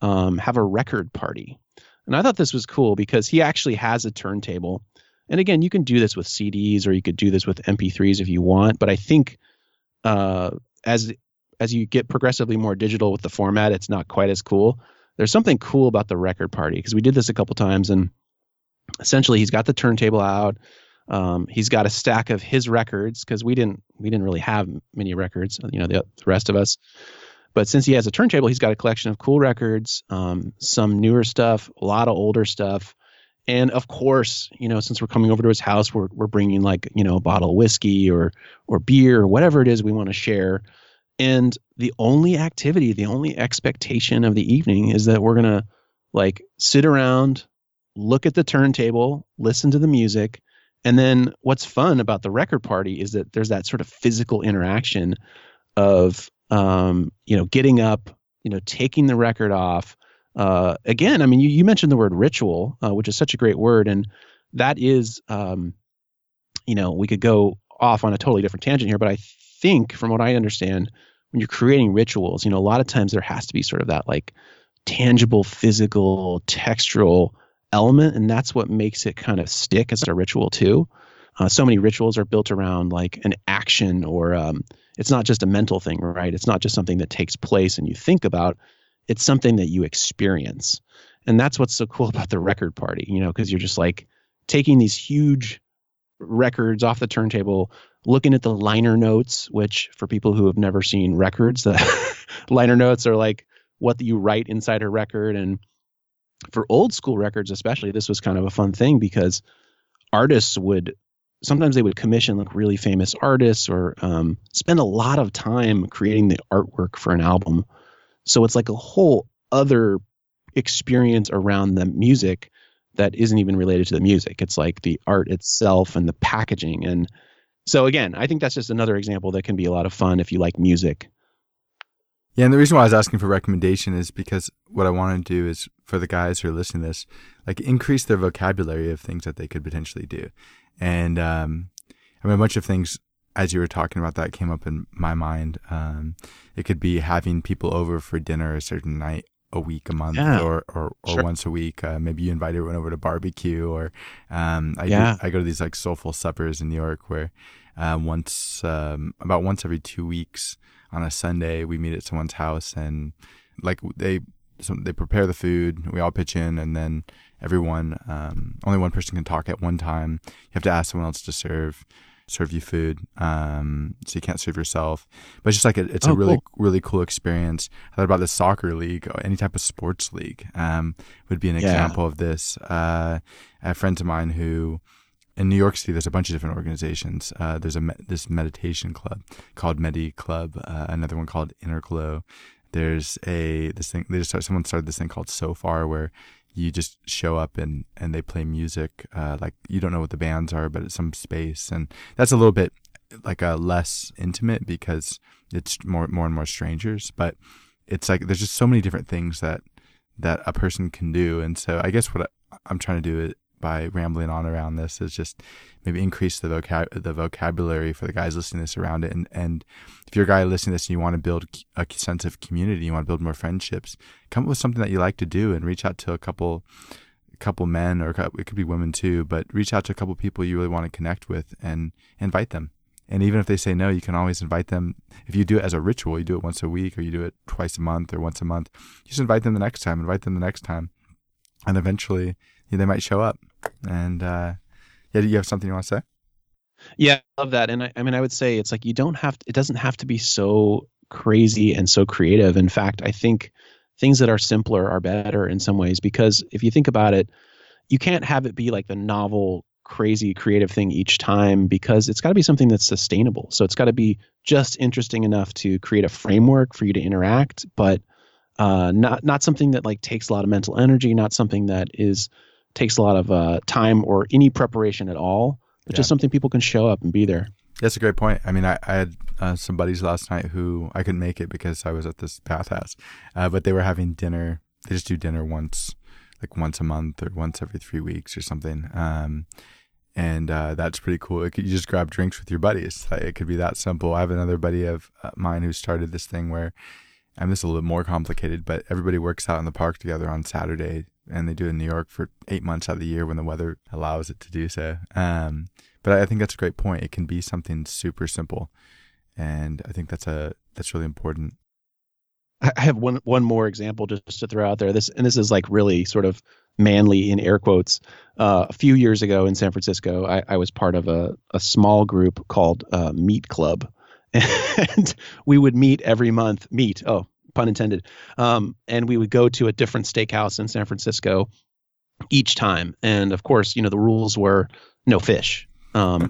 um, have a record party and I thought this was cool because he actually has a turntable. And again, you can do this with CDs or you could do this with MP3s if you want. But I think uh, as as you get progressively more digital with the format, it's not quite as cool. There's something cool about the record party because we did this a couple times and essentially he's got the turntable out. Um, he's got a stack of his records because we didn't we didn't really have many records, you know, the, the, rest of us. But since he has a turntable, he's got a collection of cool records, um, some newer stuff, a lot of older stuff, and of course, you know, since we're coming over to his house, we're we're bringing like you know a bottle of whiskey or or beer or whatever it is we want to share. And the only activity, the only expectation of the evening is that we're gonna like sit around, look at the turntable, listen to the music, and then what's fun about the record party is that there's that sort of physical interaction of um, you know getting up, you know, taking the record off uh, again, I mean, you, you mentioned the word ritual, uh, which is such a great word, and that is, um, you know, we could go off on a totally different tangent here, but I think, from what I understand, when you're creating rituals, you know, a lot of times there has to be sort of that like tangible, physical, textural element, and that's what makes it kind of stick as a ritual too. Uh, so many rituals are built around like an action, or um, it's not just a mental thing, right? It's not just something that takes place and you think about it's something that you experience. And that's what's so cool (laughs) about the record party, you know, because you're just like taking these huge records off the turntable, looking at the liner notes, which for people who have never seen records, the (laughs) liner notes are like what you write inside a record. And for old school records, especially, this was kind of a fun thing because artists would sometimes they would commission like really famous artists or um, spend a lot of time creating the artwork for an album so it's like a whole other experience around the music that isn't even related to the music. It's like the art itself and the packaging. And so again, I think that's just another example that can be a lot of fun if you like music. Yeah, and the reason why I was asking for recommendation is because what I want to do is for the guys who are listening to this, like increase their vocabulary of things that they could potentially do. And um, I mean, a bunch of things as you were talking about that came up in my mind. Um, it could be having people over for dinner a certain night a week, a month, yeah. or or, or sure. once a week. Uh, maybe you invite everyone over to barbecue, or um, I yeah. do, I go to these like soulful suppers in New York where uh, once um, about once every two weeks on a Sunday we meet at someone's house and like they so they prepare the food, we all pitch in, and then everyone um, only one person can talk at one time. You have to ask someone else to serve serve you food. Um, so you can't serve yourself. But it's just like a, it's oh, a really, cool. really cool experience. I thought about the soccer league, or any type of sports league, um, would be an yeah. example of this. Uh, I have friends of mine who, in New York City, there's a bunch of different organizations. Uh, there's a me- this meditation club called Medi Club, uh, another one called Inner Glow. There's a this thing. They just started, someone started this thing called Sofar, where you just show up and and they play music uh, like you don't know what the bands are but it's some space. And that's a little bit like a less intimate because it's more more and more strangers. But it's like there's just so many different things that that a person can do. And so i guess what I, i'm trying to do by rambling on around this is just maybe increase the vocab the vocabulary for the guys listening to this around it. And and if you're a guy listening to this and you want to build a sense of community you want to build more friendships come up with something that you like to do and reach out to a couple a couple men or it could be women too but reach out to a couple people you really want to connect with and invite them. And even if they say no you can always invite them. If you do it as a ritual you do it once a week or you do it twice a month or once a month just invite them the next time invite them the next time. And eventually they might show up and uh, yeah, do you have something you want to say? Yeah, I love that. And I, I mean, I would say it's like you don't have to, it doesn't have to be so crazy and so creative. In fact, I think things that are simpler are better in some ways because if you think about it, you can't have it be like the novel, crazy, creative thing each time because it's got to be something that's sustainable. So it's got to be just interesting enough to create a framework for you to interact, but uh, not not something that like takes a lot of mental energy, not something that is takes a lot of uh, time or any preparation at all, but yeah. just something people can show up and be there. That's a great point. I mean, I, I had uh, some buddies last night who I couldn't make it because I was at this bathhouse, uh, but they were having dinner. They just do dinner once, like once a month or once every three weeks or something. Um, and uh, that's pretty cool. Could, you just grab drinks with your buddies. It could be that simple. I have another buddy of uh, mine who started this thing where, and this is a little bit more complicated, but everybody works out in the park together on Saturday and they do it in New York for eight months out of the year when the weather allows it to do so. Um, but I think that's a great point. It can be something super simple, and I think that's a that's really important. I have one one more example just to throw out there. This and this is like really sort of manly in air quotes. Uh, a few years ago in San Francisco, I, I was part of a, a small group called uh, Meet Club, (laughs) and we would meet every month. Meet, oh, pun intended. Um, and we would go to a different steakhouse in San Francisco each time. And of course, you know, the rules were no fish. Um,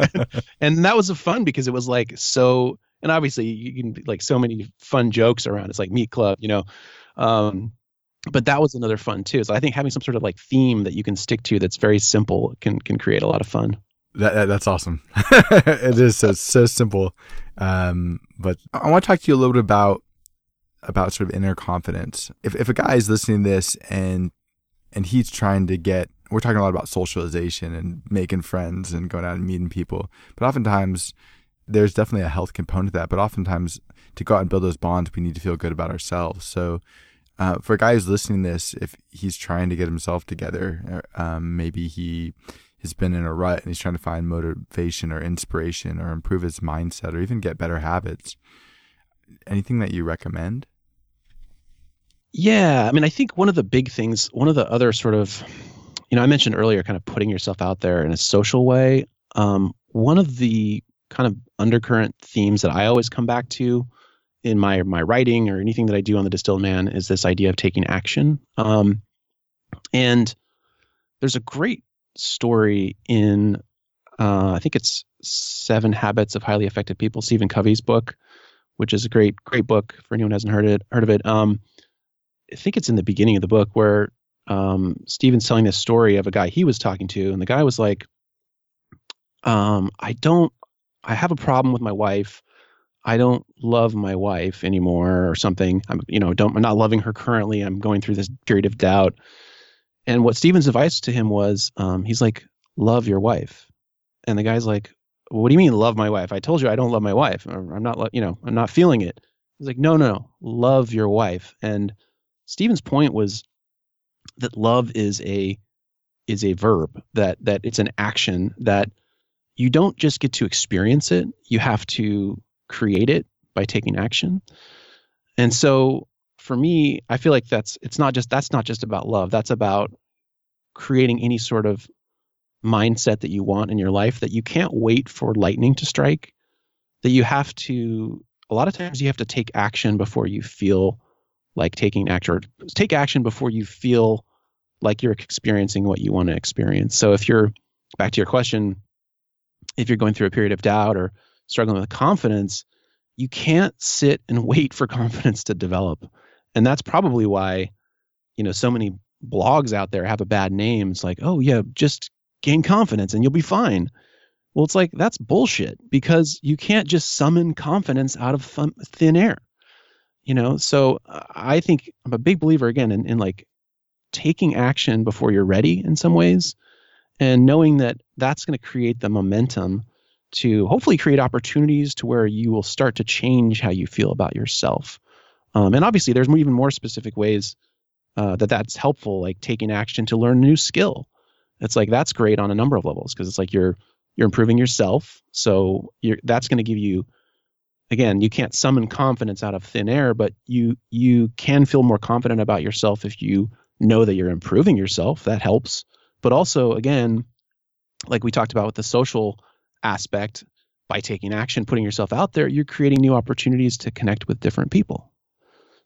(laughs) and that was fun because it was like so, and obviously you can like so many fun jokes around. It's like meat club, you know. Um, but that was another fun too. So I think having some sort of like theme that you can stick to that's very simple can can create a lot of fun. That, that that's awesome. (laughs) it is so so simple. Um, but I want to talk to you a little bit about about sort of inner confidence. If if a guy is listening to this and and he's trying to get we're talking a lot about socialization and making friends and going out and meeting people, but oftentimes there's definitely a health component to that. But oftentimes to go out and build those bonds, we need to feel good about ourselves. So uh, for a guy who's listening to this, if he's trying to get himself together, um, maybe he has been in a rut and he's trying to find motivation or inspiration or improve his mindset or even get better habits. Anything that you recommend? Yeah, I mean, I think one of the big things, one of the other sort of, you know, I mentioned earlier, kind of putting yourself out there in a social way. Um, one of the kind of undercurrent themes that I always come back to in my my writing or anything that I do on the Distilled Man is this idea of taking action. Um, and there's a great story in, uh, I think it's Seven Habits of Highly Effective People, Stephen Covey's book, which is a great great book for anyone who hasn't heard it heard of it. Um, I think it's in the beginning of the book where um, Stephen's telling this story of a guy he was talking to, and the guy was like, um, "I don't, I have a problem with my wife. I don't love my wife anymore, or something. I'm, you know, don't, I'm not loving her currently. I'm going through this period of doubt." And what Stephen's advice to him was, um, he's like, "Love your wife," and the guy's like, "What do you mean, love my wife? I told you I don't love my wife. I'm not, you know, I'm not feeling it." He's like, "No, no, no, love your wife." And Stephen's point was that love is a is a verb that that it's an action that you don't just get to experience it you have to create it by taking action and so for me i feel like that's it's not just that's not just about love that's about creating any sort of mindset that you want in your life that you can't wait for lightning to strike that you have to a lot of times you have to take action before you feel like taking action or take action before you feel like you're experiencing what you want to experience. So if you're back to your question, if you're going through a period of doubt or struggling with confidence, you can't sit and (laughs) wait for confidence to develop. And that's probably why, you know, so many blogs out there have a bad name. It's like, oh yeah, just gain confidence and you'll be fine. Well, it's like that's bullshit because you can't just summon confidence out of thin air you know? So i think i'm a big believer again in, in like taking action before you're ready in some ways and knowing that that's going to create the momentum to hopefully create opportunities to where you will start to change how you feel about yourself. Um, and obviously there's even more specific ways uh, that that's helpful like taking action to learn a new skill it's like that's great on a number of levels because it's like you're you're improving yourself so you're that's going to give you again, you can't summon confidence out of thin air, but you you can feel more confident about yourself if you know that you're improving yourself. That helps. But also, again, like we talked about with the social aspect, by taking action, putting yourself out there, you're creating new opportunities to connect with different people.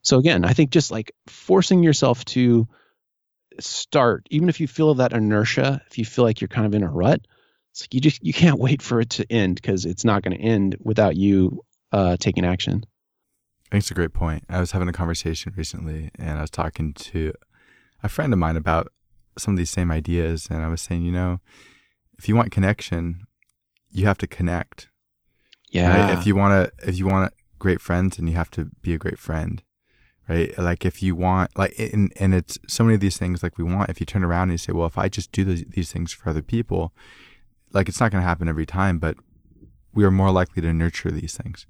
So again, I think just like forcing yourself to start, even if you feel that inertia, if you feel like you're kind of in a rut, it's like you just you can't wait for it to end because it's not going to end without you uh, taking action. I think it's a great point. I was having a conversation recently and I was talking to a friend of mine about some of these same ideas. And I was saying, you know, if you want connection, you have to connect. Yeah. Right? If you want to, if you want great friends, and you have to be a great friend, right? Like if you want, like, and, and it's so many of these things like we want, if you turn around and you say, well, if I just do these, these things for other people, like it's not going to happen every time, but we are more likely to nurture these things,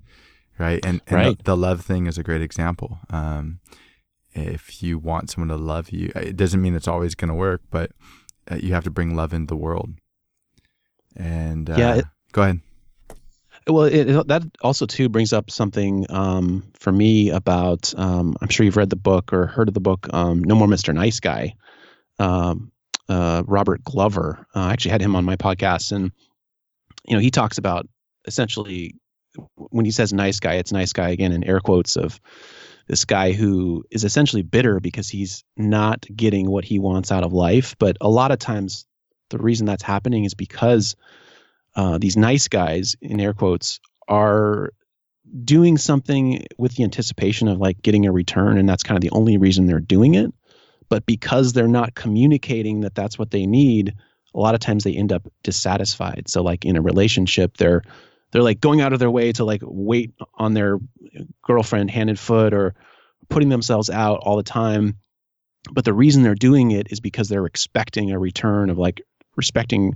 right? And, and right. The, the, love thing is a great example. Um, if you want someone to love you, it doesn't mean it's always going to work, but uh, you have to bring love into the world. And uh, yeah, it, go ahead. Well, it, it, that also too brings up something um, for me about. Um, I'm sure you've read the book or heard of the book, um, "No More Mr. Nice Guy." um, uh, Robert Glover. Uh, I actually had him on my podcast, and you know he talks about essentially when he says nice guy, it's nice guy again in air quotes of this guy who is essentially bitter because he's not getting what he wants out of life. But a lot of times, the reason that's happening is because uh, these nice guys in air quotes are doing something with the anticipation of like getting a return, and that's kind of the only reason they're doing it. But because they're not communicating that that's what they need, a lot of times they end up dissatisfied. So like in a relationship, they're they're like going out of their way to like wait on their girlfriend hand and foot or putting themselves out all the time. But the reason they're doing it is because they're expecting a return of like respecting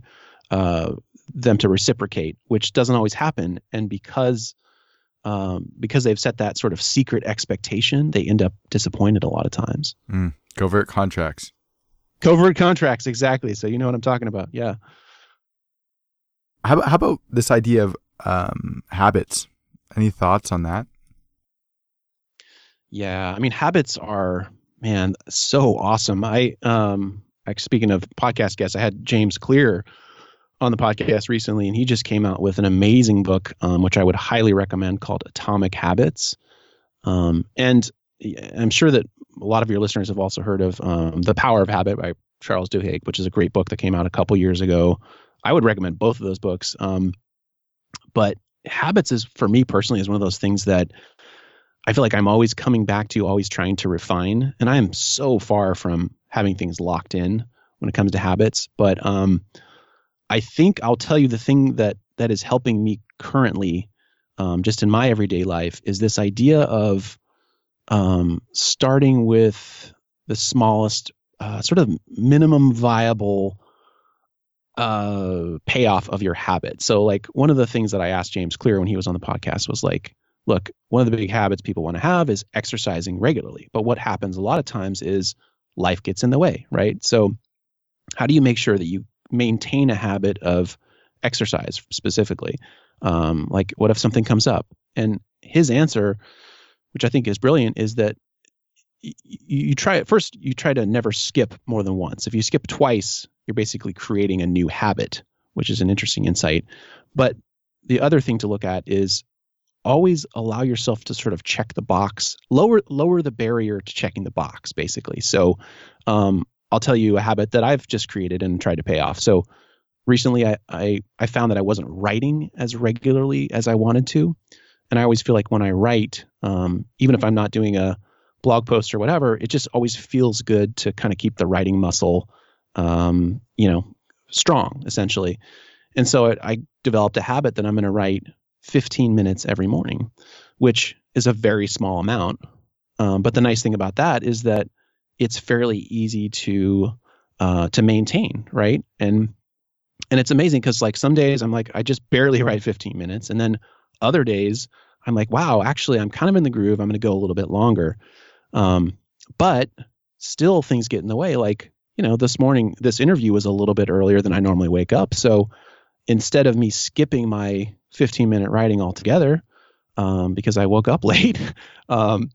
uh, them to reciprocate, which doesn't always happen. And because um, because they've set that sort of secret expectation, they end up disappointed a lot of times. Mm, covert contracts. Covert contracts, exactly. So you know what I'm talking about. Yeah. How, how about this idea of um, habits? Any thoughts on that? Yeah, I mean, habits are man so awesome. I um, like speaking of podcast guests, I had James Clear on the podcast recently, and he just came out with an amazing book, um, which I would highly recommend, called Atomic Habits. Um, and I'm sure that a lot of your listeners have also heard of um, The Power of Habit by Charles Duhigg, which is a great book that came out a couple years ago. I would recommend both of those books. Um, but habits is for me personally is one of those things that I feel like I'm always coming back to, always trying to refine. And I am so far from having things locked in when it comes to habits. But um, I think I'll tell you the thing that that is helping me currently, um, just in my everyday life, is this idea of um, starting with the smallest, uh, sort of minimum viable uh, payoff of your habit. So, like one of the things that I asked James Clear when he was on the podcast was like, look, one of the big habits people want to have is exercising regularly. But what happens a lot of times is life gets in the way, right? So, how do you make sure that you maintain a habit of exercise specifically? Um, like, what if something comes up? And his answer, which I think is brilliant, is that you, you try it first. You try to never skip more than once. If you skip twice, you're basically creating a new habit, which is an interesting insight. But the other thing to look at is always allow yourself to sort of check the box, lower lower the barrier to checking the box, basically. So um, I'll tell you a habit that I've just created and tried to pay off. So recently I, I, I found that I wasn't writing as regularly as I wanted to. And I always feel like when I write, um, even if I'm not doing a blog post or whatever, it just always feels good to kind of keep the writing muscle, um, you know, strong essentially. And so I developed a habit that I'm going to write 15 minutes every morning, which is a very small amount. Um, but the nice thing about that is that it's fairly easy to uh, to maintain, right? And and it's amazing because like some days I'm like I just barely (laughs) write 15 minutes, and then other days I'm like, wow, actually I'm kind of in the groove. I'm going to go a little bit longer. Um, but still things get in the way. Like you know, this morning this interview was a little bit earlier than I normally wake up, so instead of me skipping my 15 minute writing altogether um, because I woke up (laughs) late, um,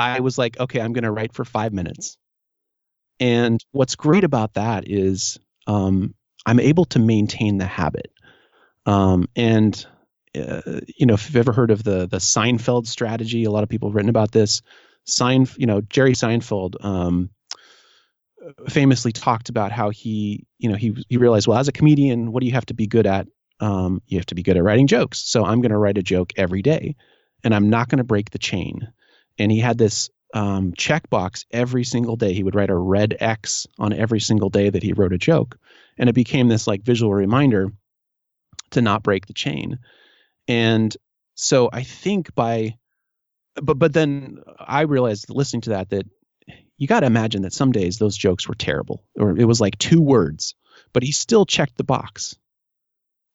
I was like, okay, I'm going to write for five minutes. And what's great about that is um, I'm able to maintain the habit. Um, and uh, you know, if you've ever heard of the the Seinfeld strategy, a lot of people have written about this. Sein, you know, Jerry Seinfeld um, famously talked about how he, you know, he he realized, well, as a comedian, what do you have to be good at? Um, you have to be good at writing jokes. So I'm going to write a joke every day, and I'm not going to break the chain. And he had this um, checkbox every single day. He would write a red X on every single day that he wrote a joke, and it became this like visual reminder to not break the chain. And so I think by, but but then I realized listening to that that you got to imagine that some days those jokes were terrible, or it was like two words, but he still checked the box.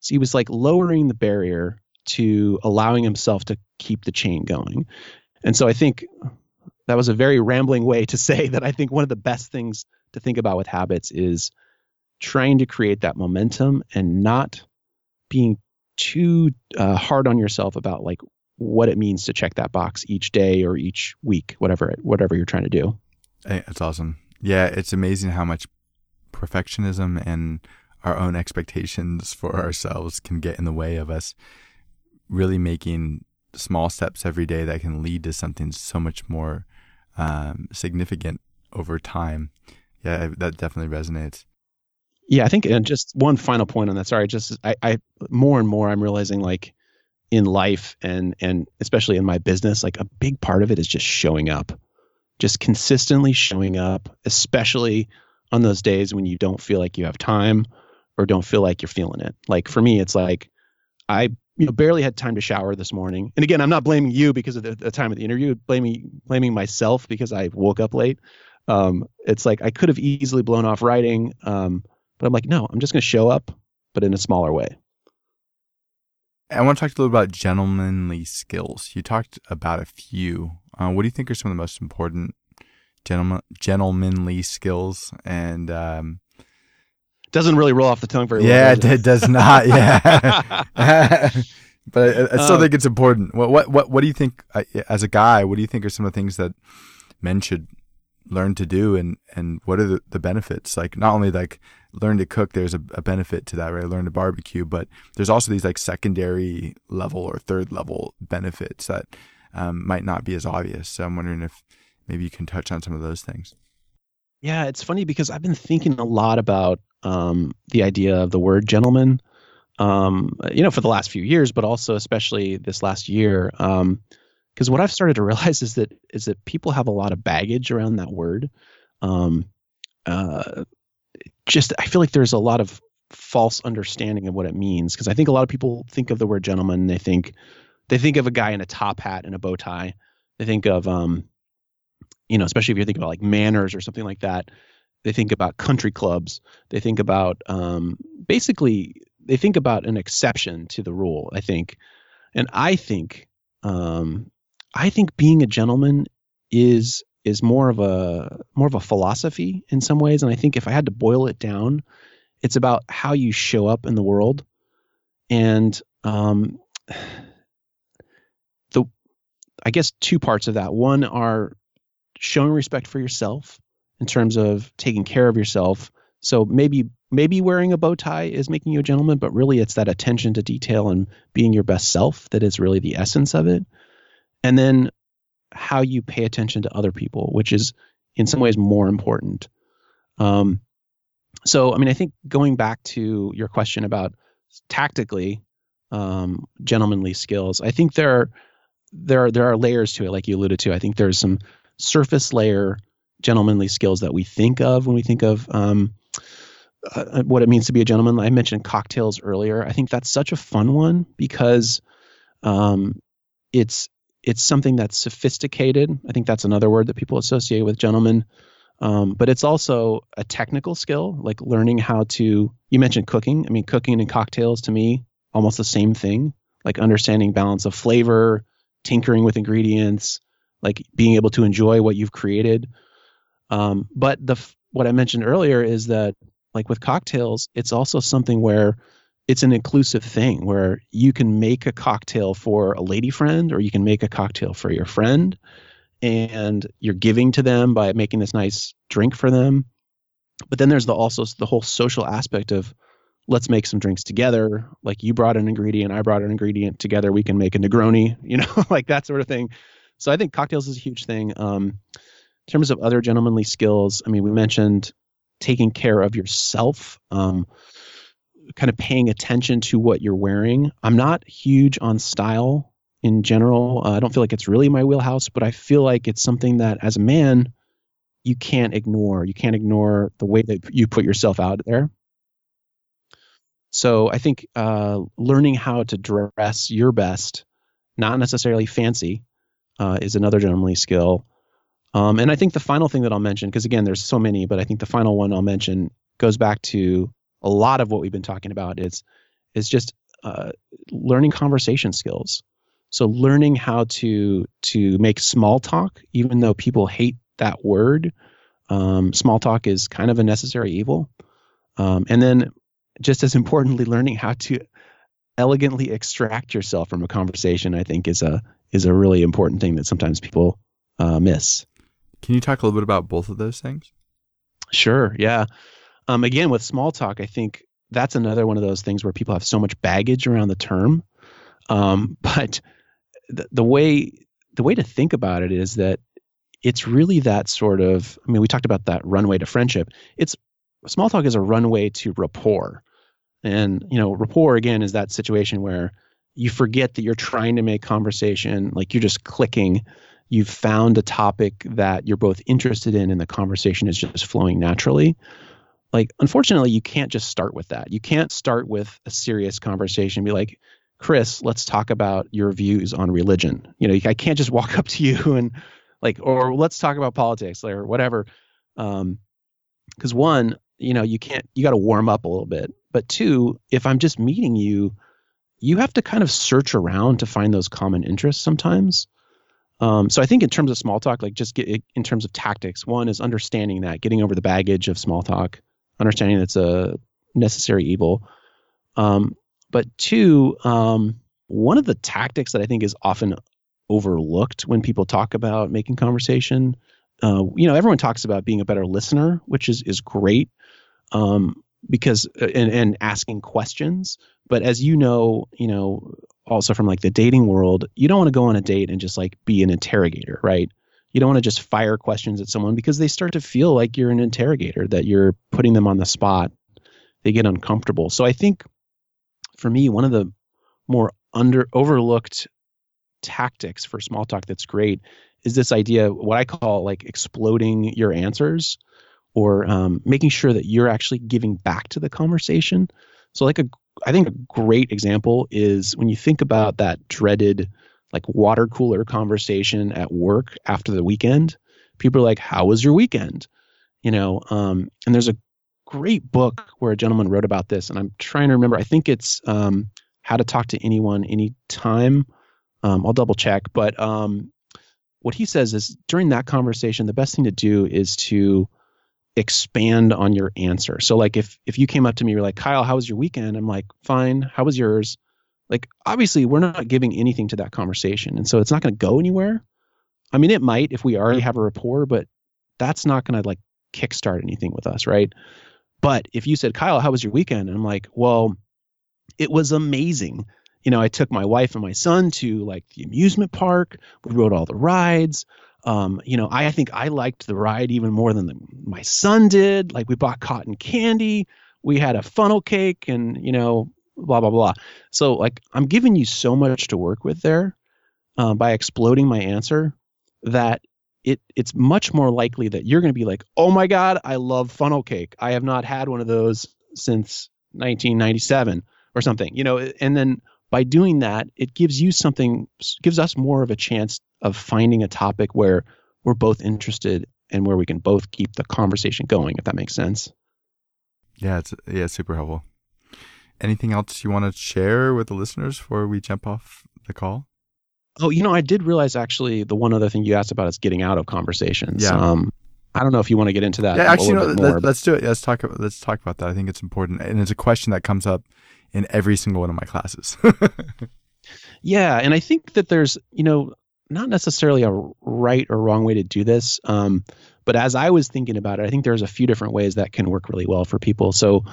So he was like lowering the barrier to allowing himself to keep the chain going. And so I think that was a very rambling way to say that I think one of the best things to think about with habits is trying to create that momentum and not being too uh, hard on yourself about like what it means to check that box each day or each week, whatever whatever you're trying to do. Hey, that's awesome. Yeah, it's amazing how much perfectionism and our own expectations for ourselves can get in the way of us really making small steps every day that can lead to something so much more um, significant over time. Yeah, that definitely resonates. Yeah, I think, and just one final point on that. Sorry, just I, I more and more I'm realizing like in life and and especially in my business, like a big part of it is just showing up, just consistently showing up, especially on those days when you don't feel like you have time or don't feel like you're feeling it. Like for me, it's like I you know barely had time to shower this morning. And again, I'm not blaming you because of the, the time of the interview, blaming blaming myself because I woke up late. Um, it's like I could have easily blown off writing, um, but I'm like, no, I'm just going to show up, but in a smaller way. I want to talk a little about gentlemanly skills. You talked about a few. Uh, what do you think are some of the most important gentleman gentlemanly skills? And um, doesn't really roll off the tongue very well. Yeah, does it? it does not. Yeah, (laughs) (laughs) but I, I still um, think it's important. What what what what do you think as a guy? What do you think are some of the things that men should learn to do and and what are the, the benefits like not only like learn to cook there's a, a, benefit to that right learn to barbecue but there's also these like secondary level or third level benefits that um, might not be as obvious so i'm wondering if maybe you can touch on some of those things yeah it's funny because i've been thinking a lot about um, the idea of the word gentleman um, you know for the last few years but also especially this last year um, because what I've started to realize is that is that people have a lot of baggage around that word. Um, uh, just I feel like there's a lot of false understanding of what it means because I think a lot of people think of the word gentleman. They think they think of a guy in a top hat and a bow tie. They think of um, you know, especially if you're thinking about like manners or something like that. They think about country clubs. They think about um, basically they think about an exception to the rule. I think, and I think um, I think being a gentleman is is more of a more of a philosophy in some ways, and I think if I had to boil it down, it's about how you show up in the world, and um, the I guess two parts of that. One are showing respect for yourself in terms of taking care of yourself. So maybe maybe wearing a bow tie is making you a gentleman, but really it's that attention to detail and being your best self that is really the essence of it and then how you pay attention to other people, which is in some ways more important. Um, so, I mean, I think going back to your question about tactically um, gentlemanly skills, I think there are there are there are layers to it, like you alluded to. I think there's some surface layer gentlemanly skills that we think of when we think of um, uh, what it means to be a gentleman. I mentioned cocktails earlier. I think that's such a fun one because um, it's it's something that's sophisticated. I think that's another word that people associate with gentlemen. Um, but it's also a technical skill, like learning how to. You mentioned cooking. I mean, cooking and cocktails to me almost the same thing. Like understanding balance of flavor, tinkering with ingredients, like being able to enjoy what you've created. Um, but the what I mentioned earlier is that like with cocktails, it's also something where it's an inclusive thing where you can make a cocktail for a lady friend or you can make a cocktail for your friend and you're giving to them by making this nice drink for them. But then there's the also the whole social aspect of let's make some drinks together. Like you brought an ingredient i brought an ingredient together. We can make a negroni you know (laughs) like that sort of thing. So i think cocktails is a huge thing. Um, in terms of other gentlemanly skills i mean we mentioned taking care of yourself um, kind of paying attention to what you're wearing. I'm not huge on style in general. Uh, I don't feel like it's really my wheelhouse, but I feel like it's something that as a man, you can't ignore. You can't ignore the way that you put yourself out there. So I think uh, learning how to dress your best, not necessarily fancy, uh, is another gentlemanly skill. Um, and I think the final thing that I'll mention, because again, there's so many, but I think the final one I'll mention goes back to a lot of what we've been talking about is is just uh, learning conversation skills. So learning how to to make small talk, even though people hate that word, um, small talk is kind of a necessary evil. Um, and then, just as importantly, learning how to elegantly extract yourself from a conversation, I think, is a is a really important thing that sometimes people uh, miss. Can you talk a little bit about both of those things? Sure. Yeah. um, again, with small talk, I think that's another one of those things where people have so much baggage around the term. Um, (laughs) but the, the way the way to think about it is that it's really that sort of. I mean, we talked about that runway to friendship. It's small talk is a runway to rapport, and you know, rapport again is that situation where you forget that you're trying to make conversation, like you're just clicking. You've found a topic that you're both interested in, and the conversation is just flowing naturally like unfortunately you can't just start with that. You can't start with a serious conversation be like chris let's talk about your views on religion. You know i can't just walk (laughs) up to you and like or let's talk about politics or whatever. Um because one you know you can't you got to warm up a little bit. But two if i'm just meeting you you have to kind of search around to find those common interests sometimes um, so I think in terms of small talk, like just get in terms of tactics, one is understanding that, getting over the baggage of small talk understanding that's a necessary evil. Um, but two, um, one of the tactics that I think is often overlooked when people talk about making conversation, uh, you know, everyone talks about being a better listener, which is is great, um, because uh, and and asking questions. But as you know, you know, also from like the dating world, you don't want to go on a date and just like be an interrogator, right? you don't want to just fire questions at someone because they start to feel like you're an interrogator, that you're putting them on the spot. They get uncomfortable. So I think for me, one of the more under overlooked tactics for small talk that's great is this idea, what I call like exploding your answers or um, making sure that you're actually giving back to the conversation. So like a I think a great example is when you think about that dreaded like water cooler conversation at work after the weekend. People are like, "How was your weekend?" You know, um, and there's a great book where a gentleman wrote about this, and I'm trying to remember. I think it's um, How to Talk to Anyone Anytime. Um, I'll double check, but um, what he says is during that conversation, the best thing to do is to expand on your answer. So, like if if you came up to me, you're like, "Kyle, how was your weekend?" I'm like, "Fine. How was yours?" like obviously we're not giving anything to that conversation and so it's not going to go anywhere i mean it might if we already have a rapport but that's not going to like kickstart anything with us right but if you said kyle how was your weekend and i'm like well it was amazing you know i took my wife and my son to like the amusement park we rode all the rides um, you know I, I think i liked the ride even more than the, my son did like we bought cotton candy we had a funnel cake and you know blah blah blah. So like I'm giving you so much to work with there uh, by exploding my answer that it it's much more likely that you're going to be like, oh my god, I love funnel cake. I have not had one of those since 1997 or something, you know. And then by doing that, it gives you something, gives us more of a chance of finding a topic where we're both interested and where we can both keep the conversation going, if that makes sense. Yeah, it's yeah, super helpful. Anything else you want to share with the listeners before we jump off the call? Oh, you know, I did realize actually the one other thing you asked about is getting out of conversations. Yeah. Um, I don't know if you want to get into that. Yeah, actually, no, let, us do it. Let's talk. About, let's talk about that. I think it's important, and it's a question that comes up in every single one of my classes. (laughs) yeah, and I think that there's, you know, not necessarily a right or wrong way to do this. Um, but as I was thinking about it, I think there's a few different ways that can work really well for people. So,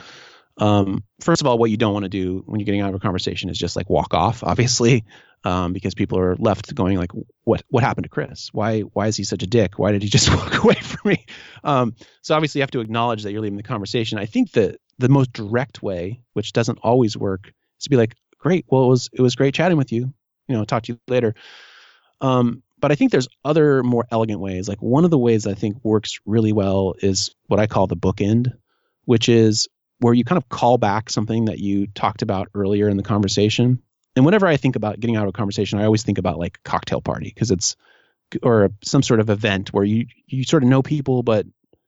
um, first of all, what you don't want to do when you're getting out of a conversation is just like walk off, (laughs) obviously, um, because people are left going like, "What what happened to Chris? Why why is he such a dick? Why did he just (laughs) walk away from me?" Um, so obviously, you have to acknowledge that you're leaving the conversation. I think that the most direct way, which doesn't always work, is to be like, "Great, well, it was it was great chatting with you. You know, talk to you later." Um, but I think there's other more elegant ways. Like one of the ways I think works really well is what I call the bookend, which is where you kind of call back something that you talked about earlier in the conversation. And whenever I think about getting out of a conversation, I always think about like a cocktail party because it's or some sort of event where you you sort of know people but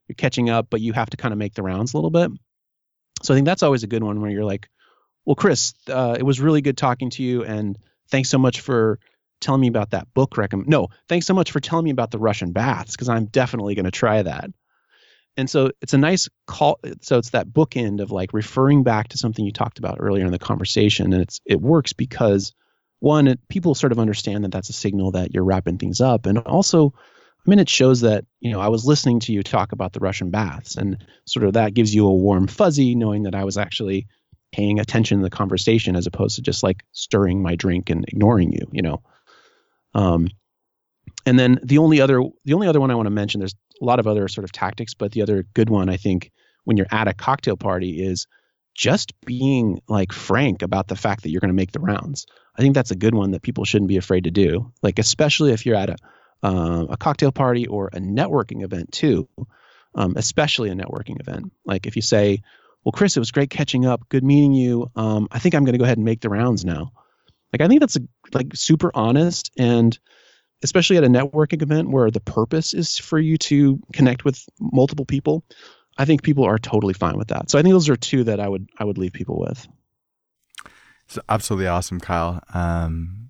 you're catching up but you have to kind of make the rounds a little bit. So I think that's always a good one where you're like, "Well, Chris, uh, it was really good talking to you and thanks so much for telling me about that book recommend. No, thanks so much for telling me about the Russian baths because I'm definitely going to try that and so it's a nice call so it's that bookend of like referring back to something you talked about earlier in the conversation and it's it works because one it, people sort of understand that that's a signal that you're wrapping things up and also I mean, it shows that, you know, I was listening to you talk about the Russian baths and sort of that gives you a warm fuzzy knowing that I was actually paying attention to the conversation as opposed to just like stirring my drink and ignoring you, you know. Um, and then the only other the only other one I want to mention, there's a lot of other sort of tactics, but the other good one I think when you're at a cocktail party is just being like frank about the fact that you're going to make the rounds. I think that's a good one that people shouldn't be afraid to do. Like especially if you're at a uh, a cocktail party or a networking event too, um, especially a networking event. Like if you say, "Well, Chris, it was great catching up. Good meeting you. Um, I think I'm going to go ahead and make the rounds now." Like I think that's a, like super honest and especially at a networking event where the purpose is for you to connect with multiple people. I think people are totally fine with that. So I think those are two that I would I would leave people with. It's absolutely awesome, Kyle. Um,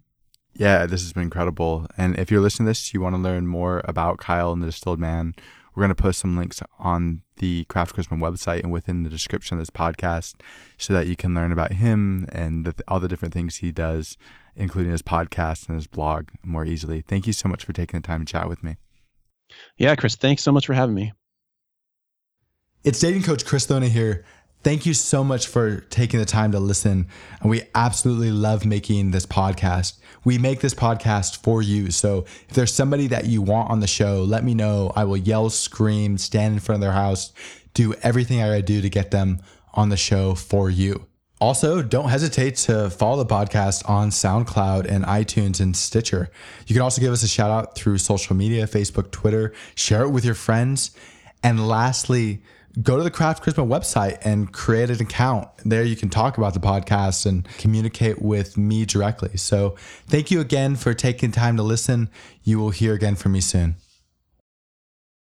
yeah, this has been incredible. And if you're listening to this, you want to learn more about Kyle and the Distilled Man, we're going to post some links on the Craft Charisma website and within the description of this podcast so that you can learn about him and the, all the different things he does, including his podcast and his blog more easily. Thank you so much for taking the time to chat with me. Yeah, Chris, thanks so much for having me. It's dating coach Chris Luna here. Thank you so much for taking the time to listen. And we absolutely love making this podcast. We make this podcast for you. So if there's somebody that you want on the show, let me know. I will yell, scream, stand in front of their house, do everything I gotta do to get them on the show for you. Also, don't hesitate to follow the podcast on SoundCloud and iTunes and Stitcher. You can also give us a shout out through social media Facebook, Twitter, share it with your friends. And lastly, go to the Craft Charisma website and create an account. There you can talk about the podcast and communicate with me directly. So thank you again for taking time to listen. You will hear again from me soon.